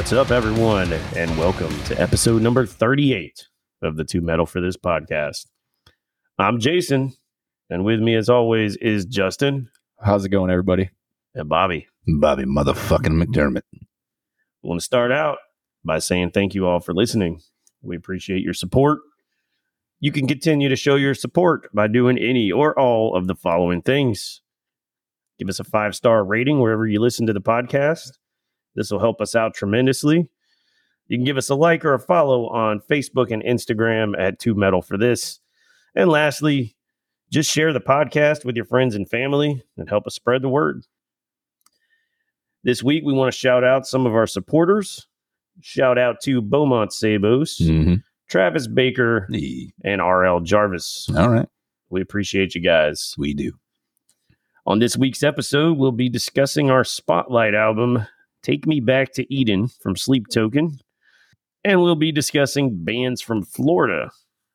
What's up, everyone, and welcome to episode number 38 of the Two Metal for This podcast. I'm Jason, and with me, as always, is Justin How's it going, everybody? and Bobby. Bobby motherfucking McDermott. I want to start out by saying thank you all for listening. We appreciate your support. You can continue to show your support by doing any or all of the following things. Give us a five star rating wherever you listen to the podcast. This will help us out tremendously. You can give us a like or a follow on Facebook and Instagram at Two Metal for this. And lastly, just share the podcast with your friends and family and help us spread the word. This week, we want to shout out some of our supporters. Shout out to Beaumont Sabos, Mm-hmm. Travis Baker, and RL Jarvis. All right. We appreciate you guys. We do. On this week's episode, we'll be discussing our spotlight album, Take Me Back to Eden from Sleep Token. And we'll be discussing bands from Florida.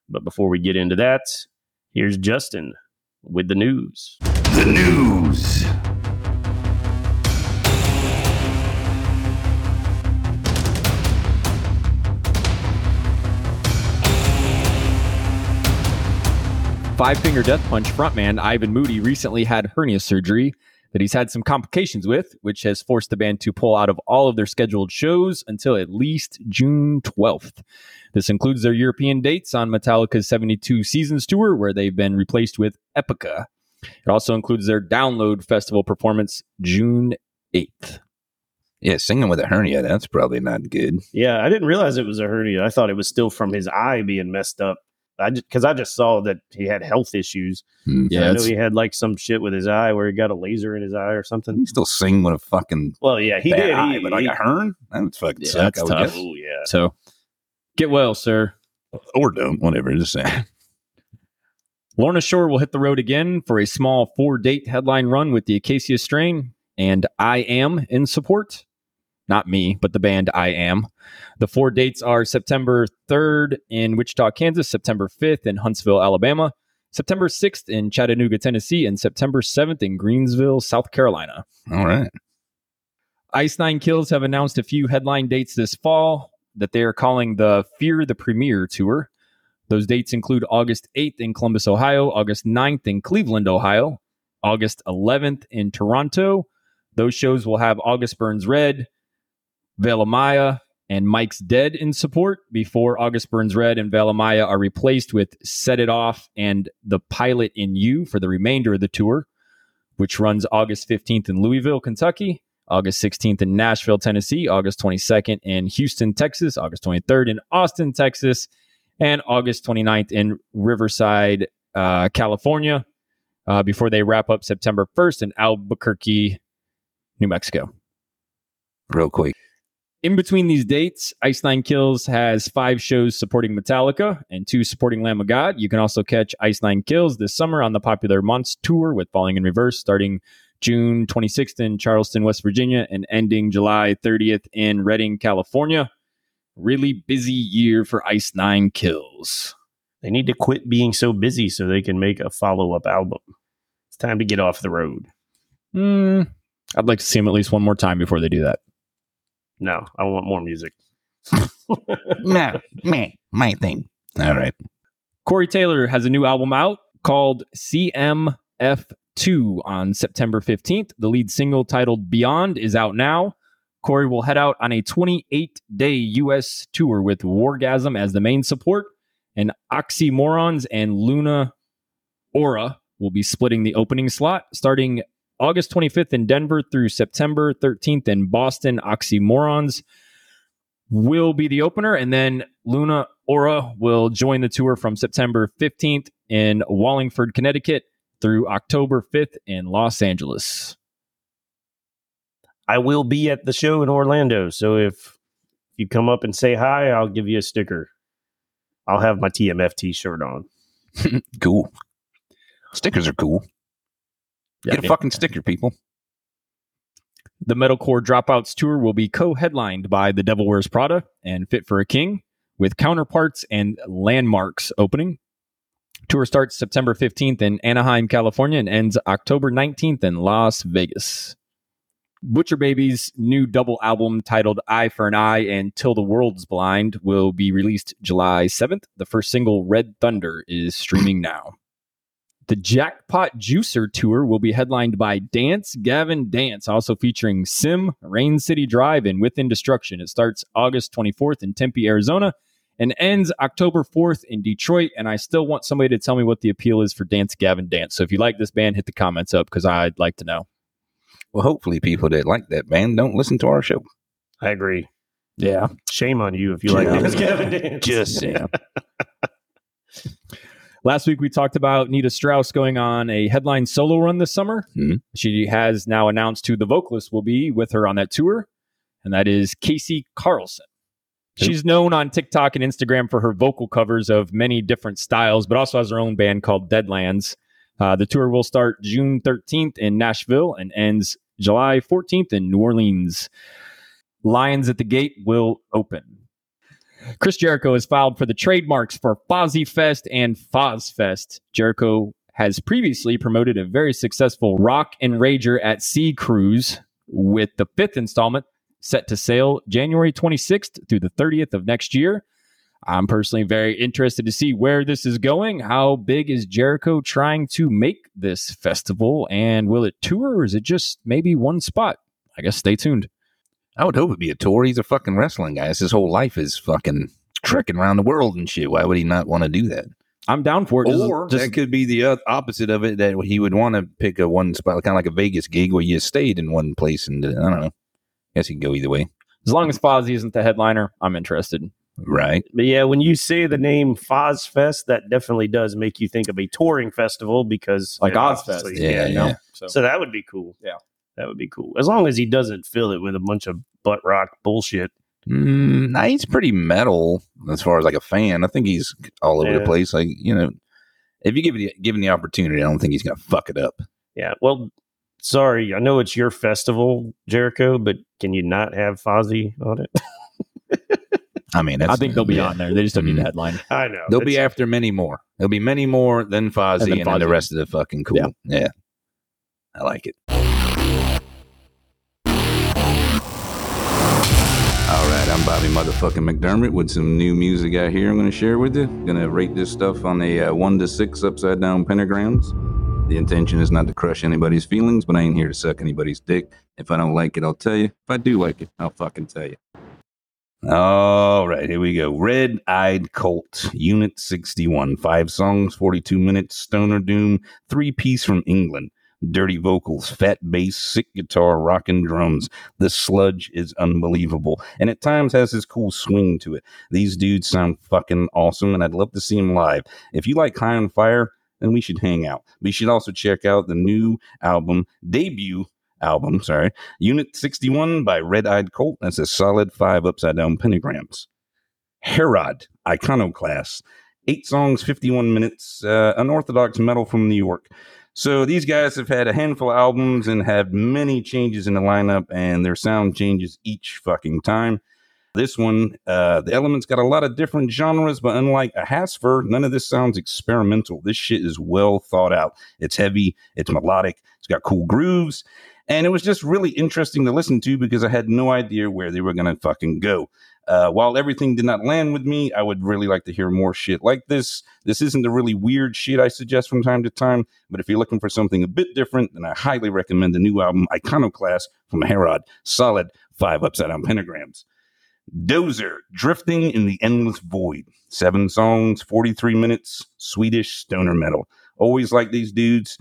But before we get into that, here's Justin with the news. The news. Five Finger Death Punch frontman Ivan Moody recently had hernia surgery that he's had some complications with, which has forced the band to pull out of all of their scheduled shows until at least June 12th. This includes their European dates on Metallica's 72 Seasons tour, where they've been replaced with Epica. It also includes their Download Festival performance June 8th. Yeah, singing with a hernia, that's probably not good. Yeah, I didn't realize it was a hernia. I thought it was still from his eye being messed up. I just because I just saw that he had health issues. Hmm. Yeah, I know he had like some shit with his eye where he got a laser in his eye or something. He still sing with a fucking Well, yeah, he did. eye, He, but like he- a hern? That would fucking Yeah, suck. that's tough. guess. oh yeah. So get well, sir. Or don't, whatever. Just saying. Lorna Shore will hit the road again for a small four date headline run with the Acacia Strain and I Am in support. Not me, but the band I Am. The four dates are September 3rd in Wichita, Kansas, September 5th in Huntsville, Alabama, September 6th in Chattanooga, Tennessee, and September 7th in Greensville, South Carolina. All right. Ice Nine Kills have announced a few headline dates this fall that they are calling the Fear the Premier Tour. Those dates include August 8th in Columbus, Ohio, August 9th in Cleveland, Ohio, August 11th in Toronto. Those shows will have August Burns Red, Velamaya, and Mike's Dead in support before August Burns Red and Velamaya are replaced with Set It Off and The Plot in You for the remainder of the tour, which runs August 15th in Louisville, Kentucky, August 16th in Nashville, Tennessee, August 22nd in Houston, Texas, August 23rd in Austin, Texas, and August 29th in Riverside, uh, California, uh, before they wrap up September 1st in Albuquerque, New Mexico. Real quick. In between these dates, Ice Nine Kills has five shows supporting Metallica and two supporting Lamb of God. You can also catch Ice Nine Kills this summer on the popular Monsters tour with Falling in Reverse, starting June 26th in Charleston, West Virginia, and ending July 30th in Redding, California. Really busy year for Ice Nine Kills. They need to quit being so busy so they can make a follow up album. It's time to get off the road. Hmm, I'd like to see them at least one more time before they do that. No, I want more music. no, me, my thing. All right. Corey Taylor has a new album out called CMF2 on September 15th. The lead single titled Beyond is out now. Corey will head out on a 28 day US tour with Wargasm as the main support, and Oxymorrons and Luna Aura will be splitting the opening slot starting August 25th in Denver through September 13th in Boston. Oxymorrons will be the opener, and then Luna Aura will join the tour from September 15th in Wallingford, Connecticut through October 5th in Los Angeles. I will be at the show in Orlando. So if you come up and say hi, I'll give you a sticker. I'll have my TMF t shirt on. Cool. Stickers are cool. Get a fucking sticker, people. The Metalcore Dropouts tour will be co headlined by The Devil Wears Prada and Fit for a King, with counterparts and Landmvrks opening. Tour starts September 15th in Anaheim, California, and ends October 19th in Las Vegas. Butcher Babies new double album titled Eye for an Eye and Till the World's Blind will be released July 7th. The first single, Red Thunder, is streaming now. The Jackpot Juicer Tour will be headlined by Dance Gavin Dance, also featuring Sim, Rain City Drive, and Within Destruction. It starts August 24th in Tempe, Arizona, and ends October 4th in Detroit. And I still want somebody to tell me what the appeal is for Dance Gavin Dance. So if you like this band, hit the comments up because I'd like to know. Well, hopefully, people that like that band don't listen to our show. I agree. Yeah. Shame on you if you like Yeah. Dance Gavin Dance. Just saying. Last week we talked about Nita Strauss going on a headline solo run this summer. Mhm. She has now announced who the vocalist will be with her on that tour, and that is Kasey Karlsen. She's known on TikTok and Instagram for her vocal covers of many different styles, but also has her own band called Deadlands. Uh, the tour will start June 13th in Nashville and ends July 14th in New Orleans. Lions at the Gate will open. Chris Jericho has filed for the trademarks for Fozzy Fest and Foz Fest. Jericho has previously promoted a very successful Rock and Rager at Sea cruise, with the fifth installment set to sail January 26th through the 30th of next year. I'm personally very interested to see where this is going. How big is Jericho trying to make this festival? And will it tour or is it just maybe one spot? I guess stay tuned. I would hope it'd be a tour. He's a fucking wrestling guy. His whole life is fucking trekking around the world and shit. Why would he not want to do that? I'm down for it. Just- Or just- that could be the oth- opposite of it that he would want to pick a one spot, kind of like a Vegas gig where you stayed in one place. And uh, I don't know. I Guess he can go either way. as long as Fozzy isn't the headliner, I'm interested. Right. But yeah, when you say the name Foz Fest, that definitely does make you think of a touring festival because Like yeah, Ozzfest. obviously, Yeah, you know? yeah. So, So that would be cool. Yeah. That would be cool. As long as he doesn't fill it with a bunch of butt rock bullshit. Mm, nah, he's pretty metal as far as like a fan. I think he's all over Yeah. the place. Like, you know, if you give it give him the opportunity, I don't think he's going to fuck it up. Yeah. Well, sorry. I know it's your festival, Jericho, but can you not have Fozzy on it? I mean, that's, I think they'll be yeah. on there. They just don't need a Mhm. headline. I know. They'll be after many more. There'll be many more than Fozzy And and, then then the rest of the fucking cool. Yeah. Yeah. I like it. I'm Bobby motherfucking McDermott with some new music out here I'm going to share with you. Going to rate this stuff on a uh, 1 to 6 upside down pentagrams. The intention is not to crush anybody's feelings, but I ain't here to suck anybody's dick. If I don't like it, I'll tell you. If I do like it, I'll fucking tell you. All right, here we go. Red Eyed Cult, Unit 61. Five songs, 42 minutes, Stoner Doom, three piece from England. Dirty vocals, fat bass, sick guitar, rockin' drums. The sludge is unbelievable. And at times has this cool swing to it. These dudes sound fucking awesome, and I'd love to see them live. If you like High on Fire, then we should hang out. We should also check out the new album, debut album, sorry, Unit 61 by Red Eyed Colt. That's a solid five upside down pentagrams. Herod, Iconoclast. Eight songs, 51 minutes, uh, unorthodox metal from New York. So these guys have had a handful of albums and have many changes in the lineup, and their sound changes each fucking time. This one, uh, the elements got a lot of different genres, but unlike a Hasfer, none of this sounds experimental. This shit is well thought out. It's heavy, it's melodic, it's got cool grooves, and it was just really interesting to listen to because I had no idea where they were gonna fucking go. Uh, while everything did not land with me, I would really like to hear more shit like this. This isn't the really weird shit I suggest from time to time, but if you're looking for something a bit different, then I highly recommend the new album Iconoclast from Herod. Solid five upside down pentagrams. Dozer, Drifting in the Endless Void. Seven songs, 43 minutes, Swedish stoner metal. Always like these dudes.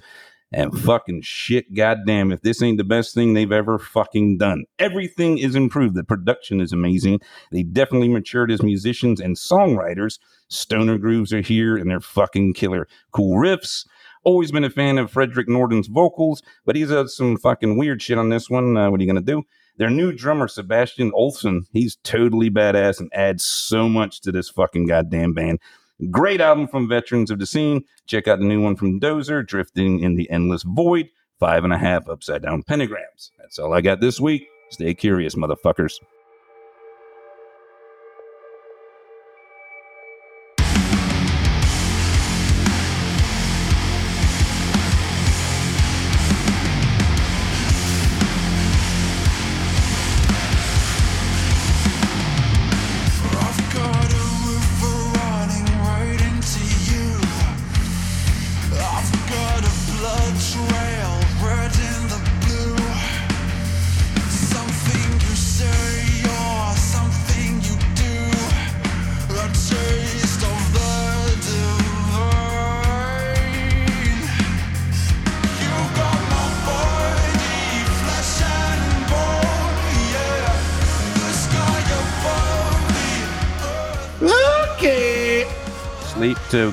And fucking shit, goddamn, if this ain't the best thing they've ever fucking done. Everything is improved. The production is amazing. They definitely matured as musicians and songwriters. Stoner grooves are here and they're fucking killer. Cool riffs. Always been a fan of Fredrik Nordin's vocals, but he's uh, some fucking weird shit on this one. Uh, what are you gonna do? Their new drummer, Sebastian Olsson, he's totally badass and adds so much to this fucking goddamn band. Great album from veterans of the scene. Check out the new one from Dozer, Drifting in the Endless Void. Five and a half upside down pentagrams. That's all I got this week. Stay curious, motherfuckers.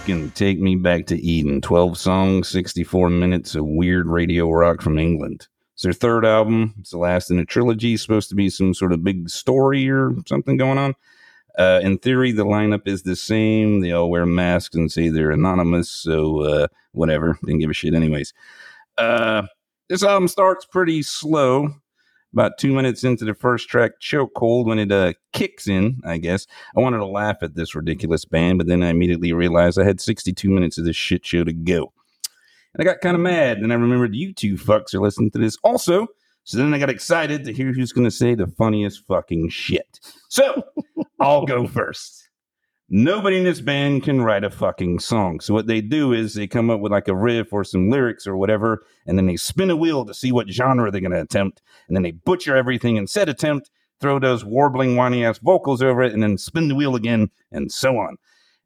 Token, Take Me Back to Eden. 12 songs, 64 minutes of weird radio rock from England. It's their third album. It's the last in a trilogy. It's supposed to be some sort of big story or something going on. Uh, in theory, the lineup is the same. They all wear masks and say they're anonymous. So, uh, whatever. Didn't give a shit, anyways. Uh, this album starts pretty slow. About two minutes into the first track, Chill Chokehold, when it uh, kicks in, I guess. I wanted to laugh at this ridiculous band, but then I immediately realized I had 62 minutes of this shit show to go. And I got kind of mad, and I remembered you two fucks are listening to this also. So then I got excited to hear who's going to say the funniest fucking shit. So I'll go first. Nobody in this band can write a fucking song. So what they do is they come up with like a riff or some lyrics or whatever, and then they spin a wheel to see what genre they're going to attempt, and then they butcher everything in said attempt, throw those warbling, whiny ass vocals over it, and then spin the wheel again, and so on.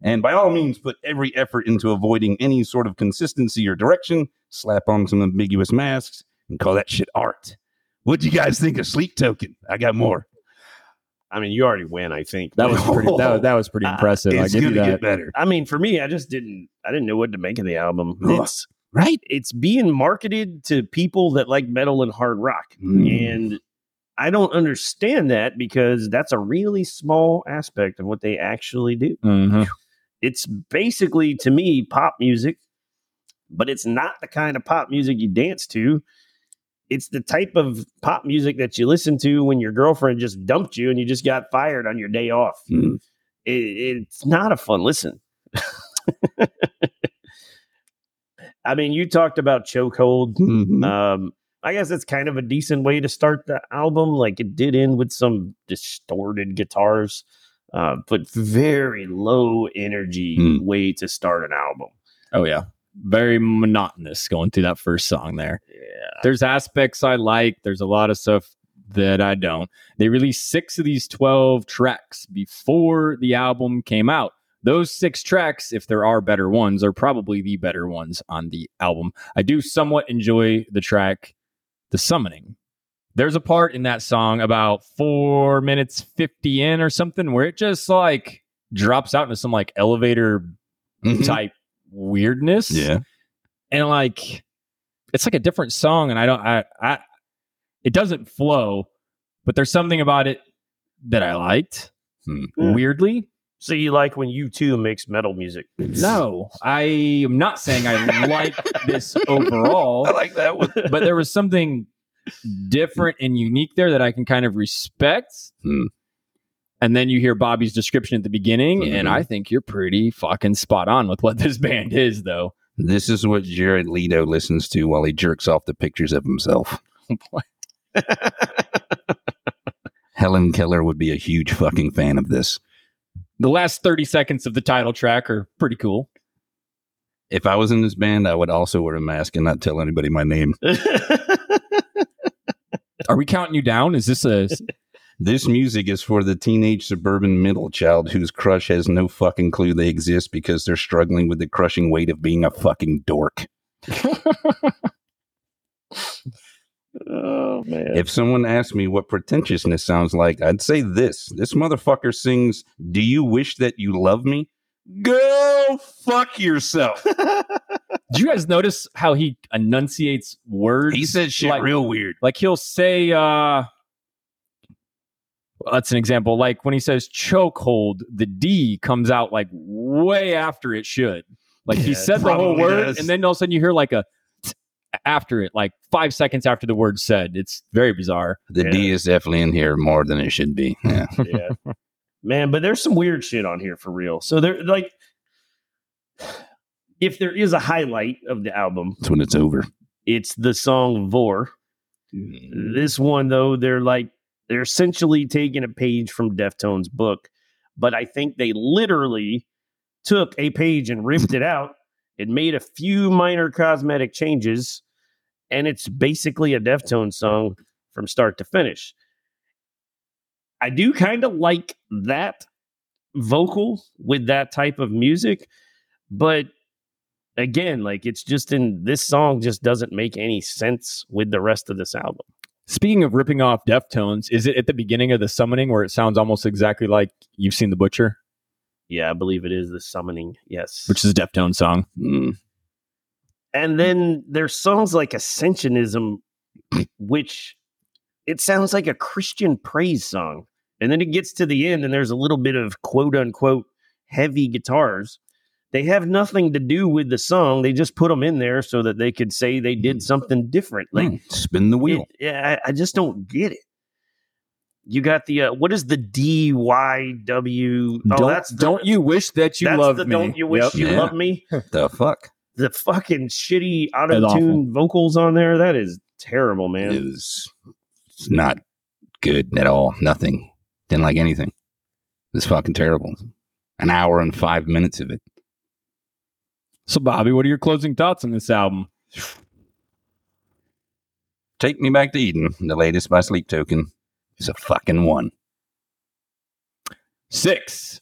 And by all means, put every effort into avoiding any sort of consistency or direction, slap on some ambiguous masks, and call that shit art. What do you guys think of Sleep Token? I got more. I mean, you already win, I think. That was pretty. That, was- that was pretty Uh, impressive. I it's give gonna that. get better. I mean, for me, I just didn't. I didn't know what to make of the album. It's Right? it's being marketed to people that like metal and hard rock, Mm. and I don't understand that because that's a really small aspect of what they actually do. Mhm. It's basically to me pop music, but it's not the kind of pop music you dance to. It's the type of pop music that you listen to when your girlfriend just dumped you and you just got fired on your day off. Mm. It, it's not a fun listen. I mean, you talked about chokehold. Mhm. Um, I guess it's kind of a decent way to start the album. Like it did end with some distorted guitars, uh, but very low energy Hmm. way to start an album. Oh yeah, very monotonous going through that first song there. Yeah. There's aspects I like. There's a lot of stuff that I don't. They released six of these 12 tracks before the album came out. Those six tracks, if there are better ones, are probably the better ones on the album. I do somewhat enjoy the track, The Summoning. There's a part in that song about four minutes 50 in or something where it just like drops out into some like elevator Mhm. type weirdness Yeah. and like it's like a different song and i don't i i it doesn't flow but there's something about it that i liked Hmm. weirdly So you like when U2 makes metal music? no i am not saying i like this overall I like that one. but there was something different and unique there that i can kind of respect Hmm. And then you hear bobby's description at the beginning and Mhm. i think you're pretty fucking spot on with what this band is though This is what Jared Leto listens to while he jerks off the pictures of himself. Helen Keller would be a huge fucking fan of this. the last 30 seconds of the title track are pretty cool If I was in this band, I would also wear a mask and not tell anybody my name. Are we counting you down? Is this a This music is for the teenage suburban middle child whose crush has no fucking clue they exist because they're struggling with the crushing weight of being a fucking dork. oh man. If someone asked me what pretentiousness sounds like, I'd say this. This motherfucker sings, Do you wish that you love me? Go fuck yourself. Do you guys notice how he enunciates words? he said shit like, real weird. like he'll say uh that's an example. Like when he says chokehold, the D comes out like way after it should. Like he Yeah, said the whole word, does. and then all of a sudden you hear like a after it, like five seconds after the word said. It's very bizarre. The D is definitely in here more than it should be. Yeah. yeah. Man, but there's some weird shit on here for real. So there like if there is a highlight of the album, it's when it's over. it's the song Vore. Mm. This one though, they're like they're essentially taking a page from Deftones book, but I think they literally took a page and ripped it out and made a few minor cosmetic changes, and it's basically a Deftones song from start to finish. I do kind of like that vocal with that type of music, but again, like it's just in this song just doesn't make any sense with the rest of this album. Speaking of ripping off Deftones, is it at the beginning of the summoning where it sounds almost exactly like you've seen the butcher? Yeah, I believe it is the summoning. Yes. which is a Deftones song. Mm. and then there's songs like Ascensionism, which it sounds like a Christian praise song. And then it gets to the end and there's a little bit of quote unquote heavy guitars. They have nothing to do with the song. They just put them in there so that they could say they did something different. Like, Mm. spin the wheel. yeah, I, I just don't get it. You got the uh, what is the D Y W? Oh, don't, that's the- don't you wish that you love me? Don't you wish Yep. you Yeah. loved me? the fuck The fucking shitty auto tune vocals on there. That is terrible, man. it was it's not good at all. Nothing. Didn't like anything. It's fucking terrible. An hour and five minutes of it. So, Bobby, what are your closing thoughts on this album? Take Me Back to Eden, the latest by Sleep Token, is a fucking one. Six.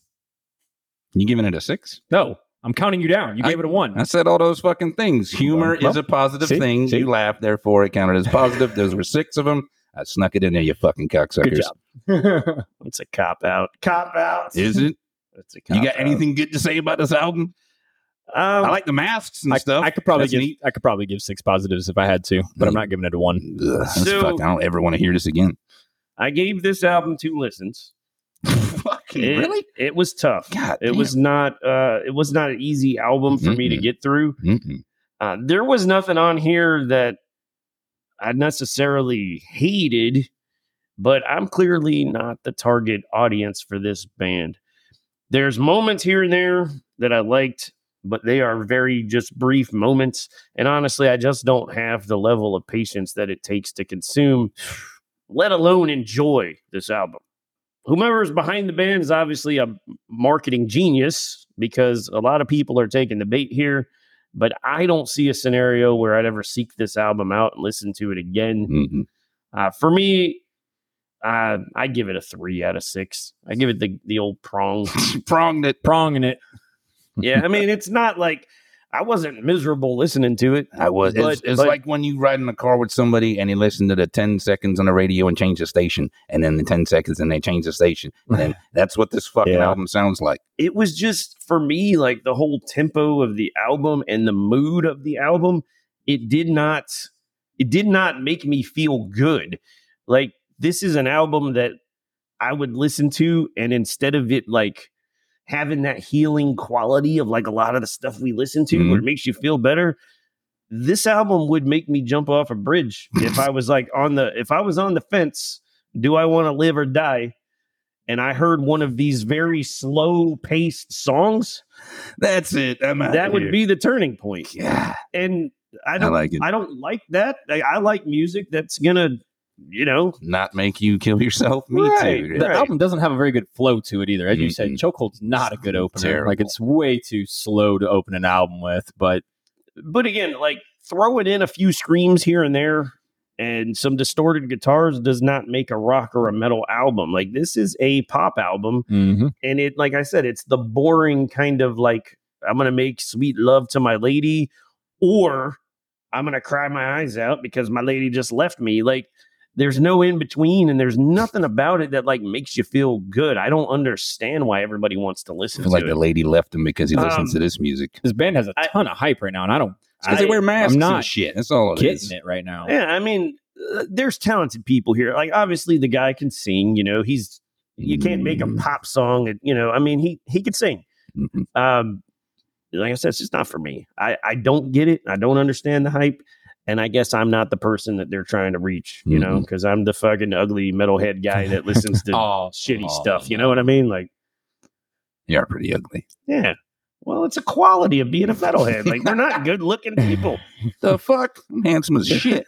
You giving it a six? No, I'm counting you down. You I- gave it a one. I said all those fucking things. Humor Well, is a positive see, thing. see. You laughed, therefore it counted as positive. Those were six of them. I snuck it in there, you fucking cocksuckers. Good job. It's a cop out. Cop out. Is it? It's a cop You got out. anything good to say about this album? Um, I like the masks and I, stuff. I could probably That's give neat. I could probably give six positives if I had to, but I'm not giving it a one. Ugh, So- fuck, I don't ever want to hear this again. I gave this album two listens. fucking It- really? It was tough. God, it was not. Uh, it was not an easy album for me to get through. Uh, there was nothing on here that I necessarily hated, but I'm clearly not the target audience for this band. There's moments here and there that I liked, but they are very just brief moments. And honestly, I just don't have the level of patience that it takes to consume, let alone enjoy this album. Whomever is behind the band is obviously a marketing genius because a lot of people are taking the bait here but I don't see a scenario where I'd ever seek this album out and listen to it again. Mm-mm. Uh, for me, uh, I give it a three out of six. I give it the the old prong. Pronged it. Pronging it. Yeah, I mean, it's not like I wasn't miserable listening to it. I was. It's, But- it's but- like when you ride in a car with somebody and you listen to the ten seconds on the radio and change the station, and then the ten seconds and they change the station, and then that's what this fucking Yeah. album sounds like. It was just for me like the whole tempo of the album and the mood of the album. It did not. It did not make me feel good. Like this is an album that I would listen to, and instead of it like having that healing quality of like a lot of the stuff we listen to, where mm-hmm. it makes you feel better, this album would make me jump off a bridge if I was like on the if I was on the fence. Do I want to live or die? And I heard one of these very slow paced songs. That's it. That would here. be the turning point. Yeah, And I I don't like it. I don't like that. I, I like music that's gonna, you know, Not make you kill yourself. Me Right, too. The Right. album doesn't have a very good flow to it either. As you said, Mm-mm. Chokehold's not a good opener. Terrible. Like it's way too slow to open an album with. But but again, like throwing in a few screams here and there and some distorted guitars does not make a rock or a metal album. Like this is a pop album. Mm-hmm. And it, like I said, it's the boring kind of like, I'm going to make sweet love to my lady or I'm going to cry my eyes out because my lady just left me. Like there's no in between and there's nothing about it that like makes you feel good. I don't understand why everybody wants to listen feel to like it. the lady left him because he listens Um, to this music. this band has a ton of hype right now, and I don't Because they I- wear masks I'm not and shit. That's all it getting is. it right now. Yeah, I mean, uh, there's talented people here. Like obviously the guy can sing, you know, he's you can't make a Mm. pop song, and you know, I mean, he he could sing. Mhm. Um like I said, it's just not for me. I I don't get it. I don't understand the hype. And I guess I'm not the person that they're trying to reach, you know, Mhm. because I'm the fucking ugly metalhead guy that listens to Oh, shitty oh, stuff. You know what I mean? Like, You are pretty ugly. yeah. Well, it's a quality of being a metalhead. Like, they're not good looking people. The fuck? I'm handsome as shit.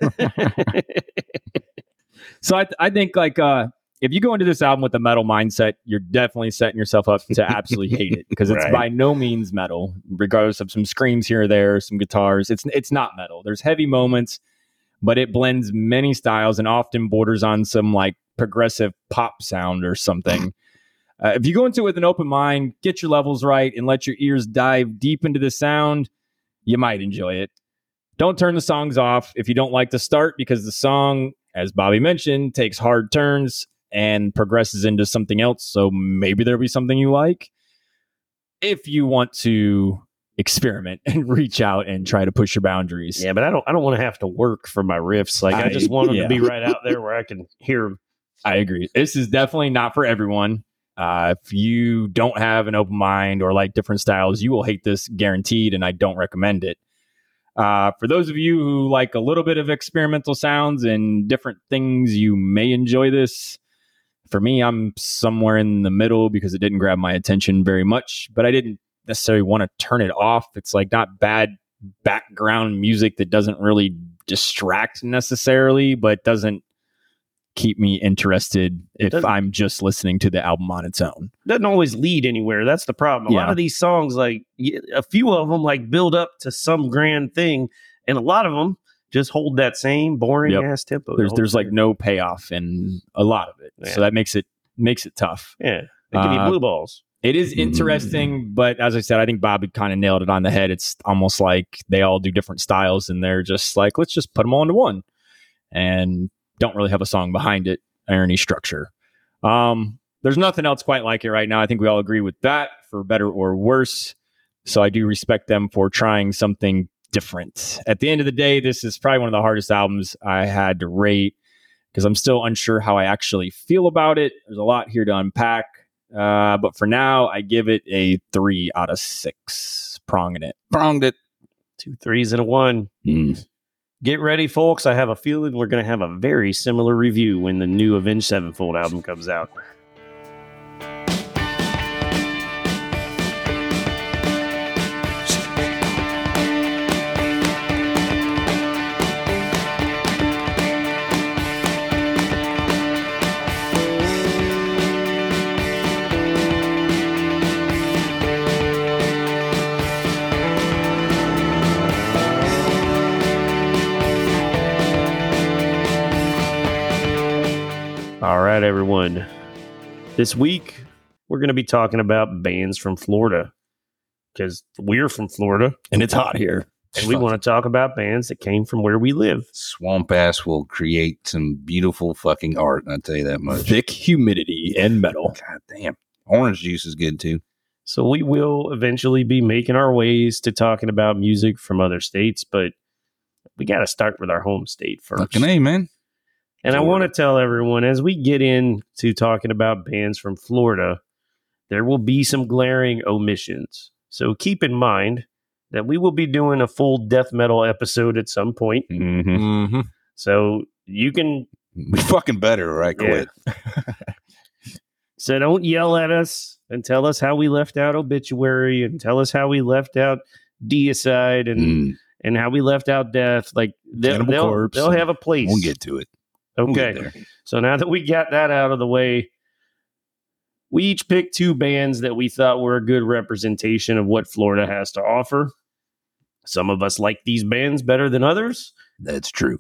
So I, I think like uh, if you go into this album with a metal mindset, you're definitely setting yourself up to absolutely hate it because it's Right. by no means metal, regardless of some screams here or there, some guitars. It's it's not metal. There's heavy moments, but it blends many styles and often borders on some like progressive pop sound or something. Uh, if you go into it with an open mind, get your levels right, and let your ears dive deep into the sound, you might enjoy it. Don't turn the songs off if you don't like the start because the song, as Bobby mentioned, takes hard turns and progresses into something else. So maybe there'll be something you like. if you want to experiment and reach out and try to push your boundaries. Yeah, but I don't. I don't want to have to work for my riffs. Like I, I- just want them yeah. to be right out there where I can hear them. I agree. This is definitely not for everyone. Uh, if you don't have an open mind or like different styles, you will hate this guaranteed, and I don't recommend it. Uh, for those of you who like a little bit of experimental sounds and different things, you may enjoy this. For me, I'm somewhere in the middle because it didn't grab my attention very much, but I didn't necessarily want to turn it off. It's like not bad background music that doesn't really distract necessarily, but doesn't keep me interested if doesn't- I'm just listening to the album on its own. Doesn't always lead anywhere. That's the problem. A lot of these songs, like a few of them, like build up to some grand thing, and a lot of them just hold that same boring Yep. ass tempo. the There's whole there's like no payoff in a lot of it, Yeah. so that makes it makes it tough. yeah. They give you Uh, blue balls. It is Mm. interesting, but as I said, I think Bobby kind of nailed it on the head. It's almost like they all do different styles, and they're just like, let's just put them all into one, and don't really have a song behind it or any structure. Um, there's nothing else quite like it right now. I think we all agree with that, for better or worse. So I do respect them for trying something different. At the end of the day, this is probably one of the hardest albums I had to rate because I'm still unsure how I actually feel about it. There's a lot here to unpack. Uh, but for now, I give it a three out of six. Pronging it. Pronged it. Two threes and a one. Mm. Get ready, folks. I have a feeling we're going to have a very similar review when the new Avenged Sevenfold album comes out. Everyone. This week, we're going to be talking about bands from Florida because we're from Florida And it's hot here. and we want to talk about bands that came from where we live. Swamp ass will create some beautiful fucking art. I tell you that much. Thick humidity and metal. God damn. Orange juice is good too. So we will eventually be making our ways to talking about music from other states, but we got to start with our home state first. Fucking A, man. And I want to tell everyone as we get into talking about bands from Florida, there will be some glaring omissions. So keep in mind that we will be doing a full death metal episode at some point. Mm-hmm. Mm-hmm. So you can We fucking better, or I quit. so don't yell at us and tell us how we left out obituary and tell us how we left out deicide and Mm, and how we left out death. Like they'll they'll, Corpse they'll have a place. we'll get to it. We'll okay. So now that we got that out of the way, we each picked two bands that we thought were a good representation of what Florida has to offer. Some of us like these bands better than others, That's true.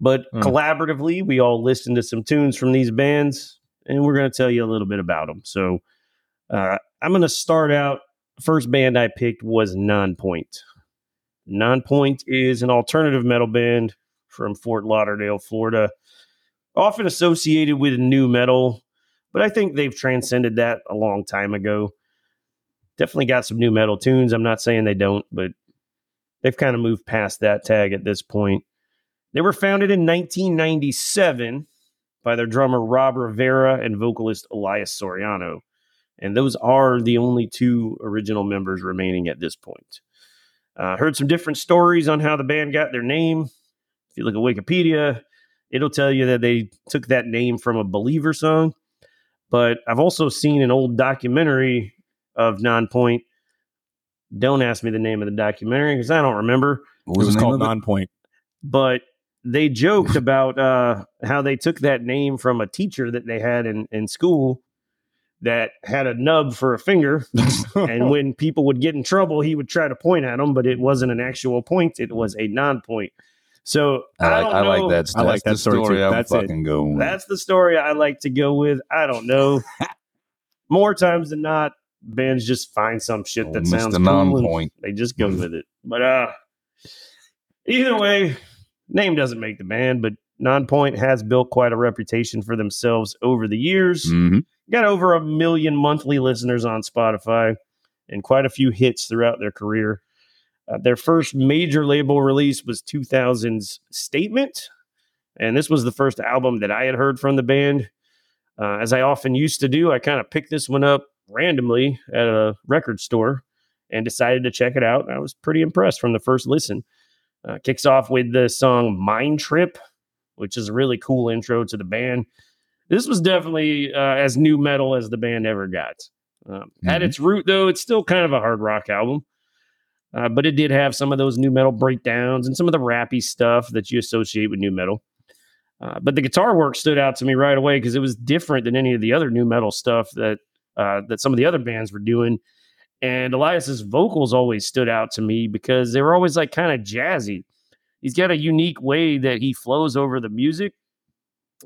but Hmm. collaboratively, we all listened to some tunes from these bands, and we're going to tell you a little bit about them. So uh, I'm going to start out. First band I picked was Nonpoint. Nonpoint is an alternative metal band from Fort Lauderdale, Florida, often associated with new metal, but I think they've transcended that a long time ago. Definitely got some new metal tunes. I'm not saying they don't, but they've kind of moved past that tag at this point. They were founded in 1997 by their drummer Rob Rivera and vocalist Elias Soriano. And those are the only two original members remaining at this point. Uh, heard some different stories on how the band got their name. If you look at Wikipedia, it'll tell you that they took that name from a Believer song. But I've also seen an old documentary of Nonpoint. Don't ask me the name of the documentary because I don't remember What It was, was the name called it? Non-Point. but they joked about uh, how they took that name from a teacher that they had in, in school that had a nub for a finger. and when people would get in trouble, he would try to point at them, but it wasn't an actual point, it was a non point. So I, I like, I like know. that. I like that story, story. too. I'm That's it. fucking going. with. That's the story I like to go with. I don't know. More times than not, bands just find some shit that Old sounds Mr. cool Non-Point. they just go with it. But uh either way, name doesn't make the band, but Nonpoint has built quite a reputation for themselves over the years. Mhm. Got over a million monthly listeners on Spotify. and quite a few hits throughout their career. Uh, their first major label release was 2000's Statement, and this was the first album that I had heard from the band. Uh, as I often used to do, I kind of picked this one up randomly at a record store and decided to check it out. I was pretty impressed from the first listen. Uh, kicks off with the song Mind Trip, which is a really cool intro to the band. This was definitely uh, as new metal as the band ever got. Um, At Mhm. its root, though, it's still kind of a hard rock album, uh, but it did have some of those new metal breakdowns and some of the rappy stuff that you associate with new metal. Uh, but the guitar work stood out to me right away because it was different than any of the other new metal stuff that uh, that some of the other bands were doing. And Elias's vocals always stood out to me because they were always like kind of jazzy. He's got a unique way that he flows over the music.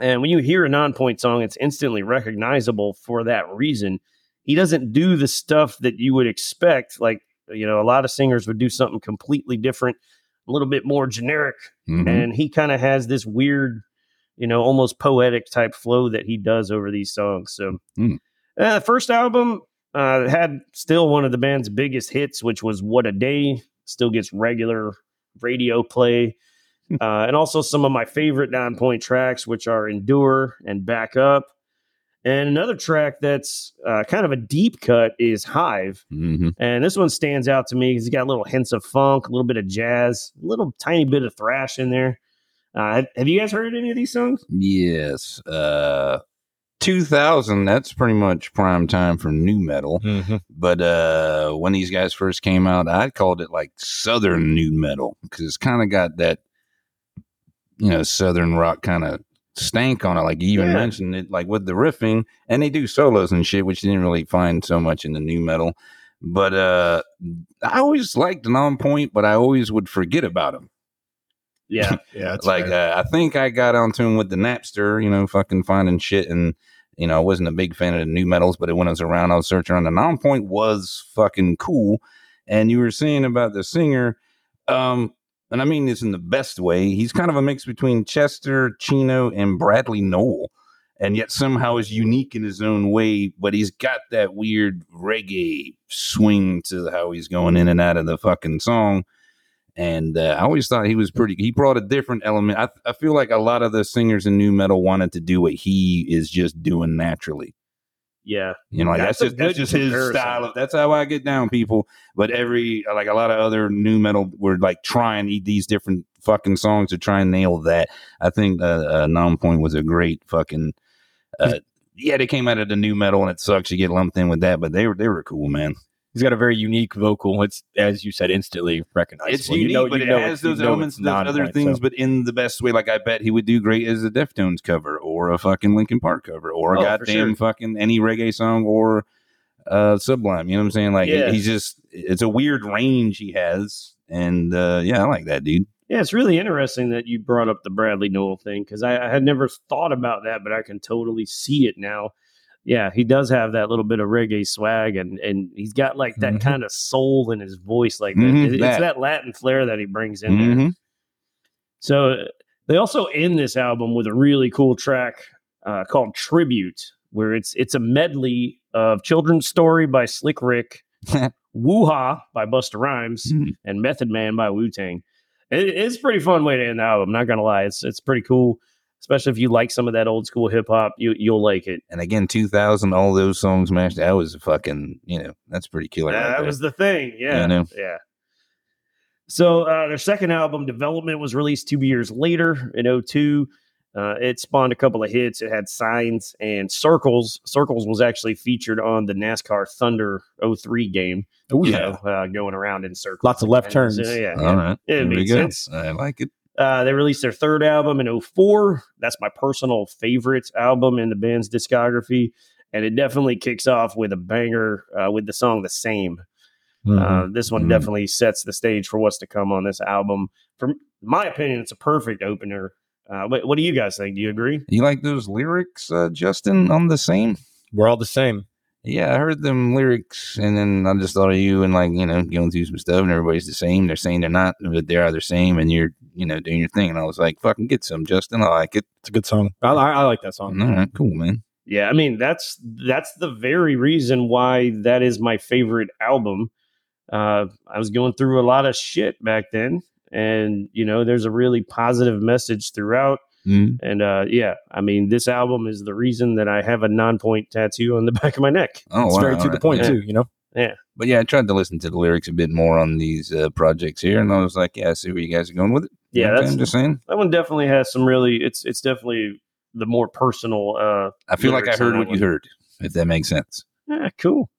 And when you hear a non-point song, it's instantly recognizable for that reason. He doesn't do the stuff that you would expect. Like, you know, a lot of singers would do something completely different, a little bit more generic. Mhm. And he kind of has this weird, you know, almost poetic type flow that he does over these songs. So, Mm. uh, the first album uh, had still one of the band's biggest hits, which was What a Day, still gets regular radio play. uh, and also some of my favorite Nonpoint tracks, which are Endure and Back Up. And another track that's uh, kind of a deep cut is Hive. Mhm. And this one stands out to me because it's got little hints of funk, a little bit of jazz, a little tiny bit of thrash in there. Uh, have, have you guys heard any of these songs? Yes. Uh, 2000, that's pretty much prime time for new metal. But uh, when these guys first came out, I called it like Southern new metal because it's kind of got that, you know, Southern rock kind of stank on it. Like you even Yeah. mentioned it, like with the riffing, and they do solos and shit, which you didn't really find so much in the new metal. But uh, I always liked the Non Point, but I always would forget about him. Yeah. Yeah, it's like uh, I think I got onto him with the Napster, you know, fucking finding shit, and you know, I wasn't a big fan of the new metals, but when I was around, I was searching around. The non point was fucking cool, and you were saying about the singer, um, and I mean this in the best way. He's kind of a mix between Chester, Chino, and Bradley Nowell, and yet somehow is unique in his own way. But he's got that weird reggae swing to how he's going in and out of the fucking song and uh, I always thought he was pretty. He brought a different element. I, I feel like a lot of the singers in new metal wanted to do what he is just doing naturally. Yeah. You know, like That's that's, just that's just his style. Of, that's how I get down, people. But every like a lot of other new metal were like trying these different fucking songs to try and nail that. I think uh, uh, Non Point was a great fucking. Uh, yeah, they came out of the new metal, and it sucks you get lumped in with that. But they were they were cool, man. He's got a very unique vocal. It's as you said, instantly recognizable. It's unique, you know, but you it know has those elements, it's those other non-point, things, so. but in the best way. Like I bet he would do great as a Deftones cover, or a fucking Linkin Park cover, or a Oh, goddamn sure. fucking any reggae song, or uh Sublime. You know what I'm saying? Like Yeah. he's just it's a weird range he has, and uh yeah, I like that dude. Yeah, it's really interesting that you brought up the Bradley Nowell thing because I, I had never thought about that, but I can totally see it now. Yeah, he does have that little bit of reggae swag, and and he's got like that Mhm. kind of soul in his voice, like that. Mhm, It- it's that. Latin flair that he brings in there. Mhm. So they also end this album with a really cool track uh, called "Tribute," where it's it's a medley of "Children's Story" by Slick Rick, "Woo Ha" by Busta Rhymes, Mhm. and "Method Man" by Wu Tang. It, it's a pretty fun way to end the album. Not gonna lie, it's it's pretty cool, especially if you like some of that old school hip hop. You you'll like it. And again, 2000, all those songs mashed. That was a fucking, you know, that's pretty killer. right that there. was the thing. Yeah. I know. Yeah. So uh, their second album, Development, was released two years later in 02. Uh, it spawned a couple of hits. It had Signs and Circles. Circles was actually featured on the NASCAR Thunder 03 game. Oh You yeah, know, uh, going around in circles. lots of left And turns. so, yeah, all yeah. right. It There makes sense. I like it. Uh, they released their third album in 04. That's my personal favorite album in the band's discography. And it definitely kicks off with a banger uh, with the song The Same. Mm-hmm. Uh, this one Mhm. definitely sets the stage for what's to come on this album. From my opinion, it's a perfect opener. Uh, what, what do you guys think? Do you agree? You like those lyrics, uh, Justin, on the same? We're all the same. Yeah, I heard them lyrics, and then I just thought of you and like you know going through some stuff, and everybody's the same. They're saying they're not, but they are the same, and you're you know doing your thing. And I was like, fucking get some, Justin. I like it. It's a good song. I, I, I like that song. All right, cool, man. Yeah, I mean that's that's the very reason why that is my favorite album. Uh, I was going through a lot of shit back then, and you know, there's a really positive message throughout. Mm. And uh, yeah, I mean, this album is the reason that I have a Nonpoint tattoo on the back of my neck. Oh, it's wow, very to all the point Yeah. too. You know, Yeah, But yeah, I tried to listen to the lyrics a bit more on these uh, projects here, and I was like, yeah, I see where you guys are going with it. Yeah, Okay, that's I'm just saying. that one definitely has some really. It's it's definitely the more personal. Uh, I feel like I heard that what you heard, if that makes sense. Yeah, cool.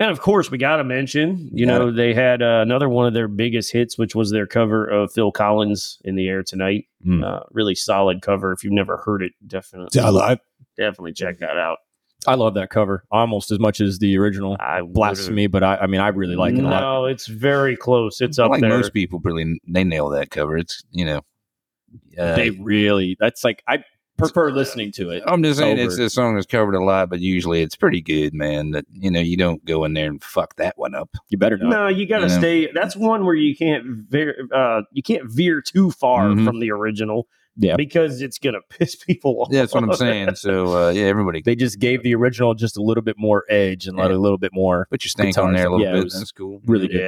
And of course, we got to mention, you Got know, they had uh, another one of their biggest hits, which was their cover of Phil Collins "In the Air Tonight." Hmm. Uh, really solid cover. If you've never heard it, definitely, I, definitely check that out. I love that cover almost as much as the original. I Blasphemy, but I, I mean, I really like it a lot. No, it's very close. It's up like there. most people, really, they nail that cover. It's you know, uh, They really, that's like, I prefer listening to it. I'm just saying it's a song that's covered a lot, but usually it's pretty good, man. That you know, you don't go in there and fuck that one up. You better not. No, you got to Yeah. stay. That's one where you can't veer. Uh, you can't veer too far Mhm. from the original. Yeah. because it's gonna piss people off. Yeah, that's what I'm saying. So uh, yeah, everybody They just gave the original just a little bit more edge and let Yeah. a little bit more. put your stank on there a little Yeah, bit. was That's cool. Really good.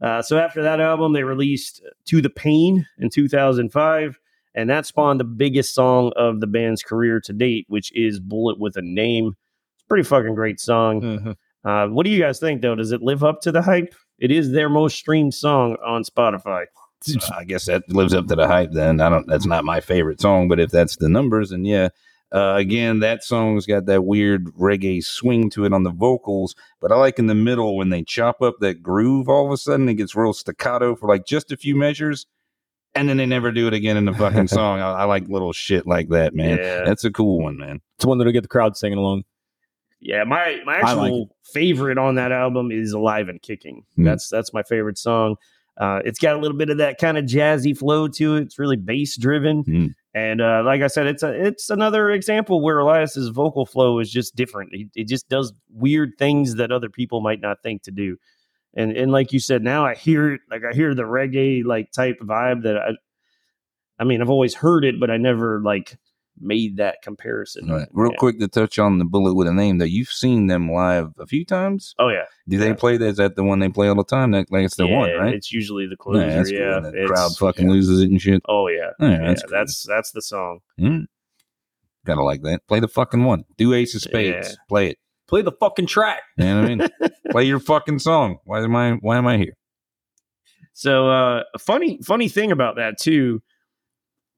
Yeah. Uh, so after that album, they released "To the Pain" in 2005, and that spawned the biggest song of the band's career to date, which is "Bullet with a Name." It's a pretty fucking great song. Mhm. Uh, what do you guys think, though? Does it live up to the hype? It is their most streamed song on Spotify. I guess that lives up to the hype. Then I don't. That's not my favorite song, but if that's the numbers, and yeah. Uh, again, that song's got that weird reggae swing to it on the vocals, but I like in the middle when they chop up that groove. All of a sudden, it gets real staccato for like just a few measures, and then they never do it again in the fucking song. I, I like little shit like that, man. Yeah. That's a cool one, man. It's one that'll get the crowd singing along. Yeah, my my I like actual favorite on that album is "Alive and Kicking." Hmm. That's that's my favorite song. Uh, it's got a little bit of that kind of jazzy flow to it. It's really bass driven, Hmm. and uh, like I said, it's a it's another example where Elias's vocal flow is just different. It, he just does weird things that other people might not think to do. And and like you said, now I hear it like I hear the reggae like type vibe that I. I mean, I've always heard it, but I never like made that comparison. Right. Real Yeah. quick to touch on the bullet with a name that you've seen them live a few times. Oh yeah, Do they Yeah. play that? Is that the one they play all the time? That like it's the one, right? It's usually the Yeah, closer. that's Yeah, cool. The crowd fucking yeah. loses it and shit. Oh yeah, Yeah, yeah. that's That's that's the song. Mm. Gotta like that. Play the fucking one. Do Ace of Spades. Yeah. Play it. Play the fucking track. You know what I mean? Play your fucking song. Why am I? Why am I here? So uh, a funny funny thing about that too.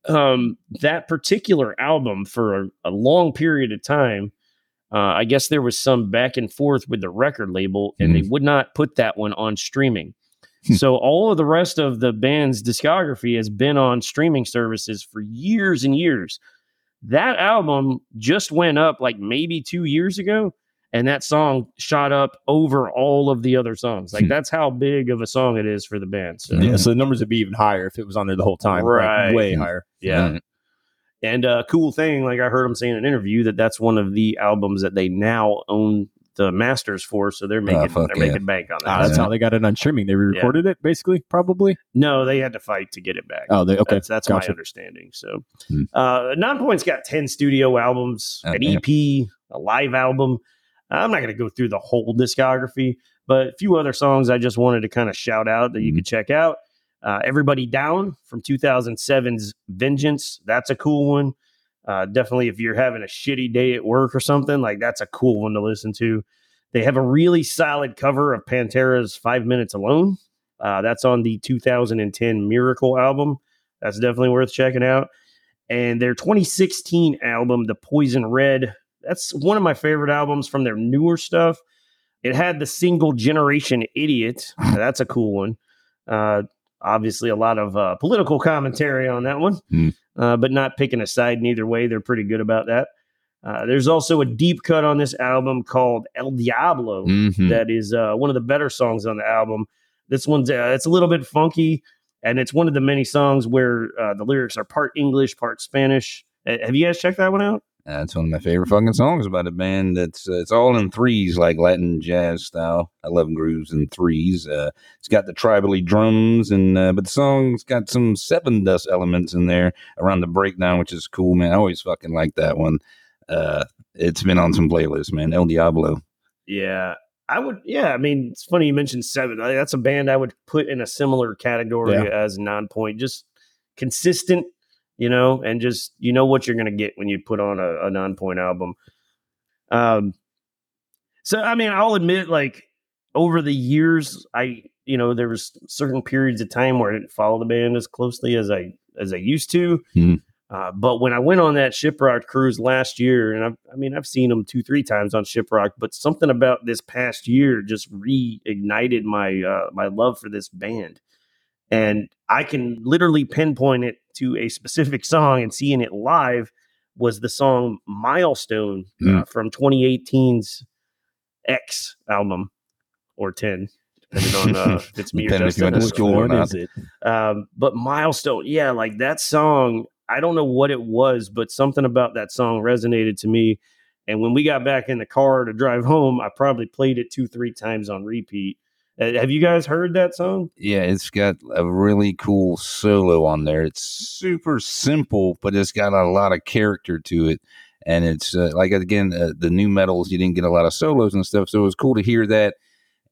Um, that particular album for a, a long period of time, uh, I guess there was some back and forth with the record label, and they would not put that one on streaming. Hmm. so all of the rest of the band's discography has been on streaming services for years and years. That album just went up like maybe two years ago, and that song shot up over all of the other songs. Like Hmm. that's how big of a song it is for the band. So Yeah. So the numbers would be even higher if it was on there the whole time. like, Right. way higher. yeah. Right. And uh, cool thing, like I heard him say in an interview that that's one of the albums that they now own the masters for, so they're making Oh, they're yeah. making bank on that. Ah, that's Yeah. how they got it on streaming. They re-recorded it, basically, probably. no, they had to fight to get it back. Oh, they okay. That's, that's my understanding. So, Hmm. uh, Nonpoint's got 10 studio albums, Oh, an. EP, a live album. I'm not going to go through the whole discography, but a few other songs I just wanted to kind of shout out that you could check out. Uh, Everybody Down from 2007's Vengeance. That's a cool one. Uh, definitely, if you're having a shitty day at work or something, like that's a cool one to listen to. They have a really solid cover of Pantera's Five Minutes Alone. Uh, that's on the 2010 Miracle album. That's definitely worth checking out. And their 2016 album, The Poison Red, that's one of my favorite albums from their newer stuff. It had the single Generation Idiot. That's a cool one. Uh, obviously, a lot of uh, political commentary on that one, Hmm. uh, but not picking a side in either way. They're pretty good about that. Uh, there's also a deep cut on this album called El Diablo Mhm. that is uh, one of the better songs on the album. This one's uh, it's a little bit funky, and it's one of the many songs where uh, the lyrics are part English, part Spanish. Have you guys checked that one out? That's one of my favorite fucking songs about a band. That's uh, it's all in threes, like Latin jazz style. I love grooves in threes. Uh, it's got the tribally drums, and uh, but the song's got some Sevendust elements in there around the breakdown, which is cool, man. I always fucking like that one. uh, it's been on some playlists, man. El Diablo. Yeah, I would. Yeah, I mean, it's funny you mentioned Seven. That's a band I would put in a similar category Yeah. as Nonpoint. Just consistent, you know, and just you know what you're going to get when you put on a, a Nonpoint album. Um, so I mean, I'll admit, like over the years, I you know there was certain periods of time where I didn't follow the band as closely as I as I used to. Mhm. Uh, but when I went on that Shiprock cruise last year, and I've, I mean, I've seen them two, three times on Shiprock, but something about this past year just reignited my uh, my love for this band, and I can literally pinpoint it to a specific song. And seeing it live was the song "Milestone" uh, Mm. from 2018's X album or 10, depending on uh, if it's me or if you went to school or not. is it? Um, but milestone, yeah, like that song. I don't know what it was, but something about that song resonated to me. And when we got back in the car to drive home, I probably played it two, three times on repeat. Uh, have you guys heard that song? Yeah, it's got a really cool solo on there. It's super simple, but it's got a lot of character to it. And it's uh, like again, uh, the nu metals. You didn't get a lot of solos and stuff, so it was cool to hear that.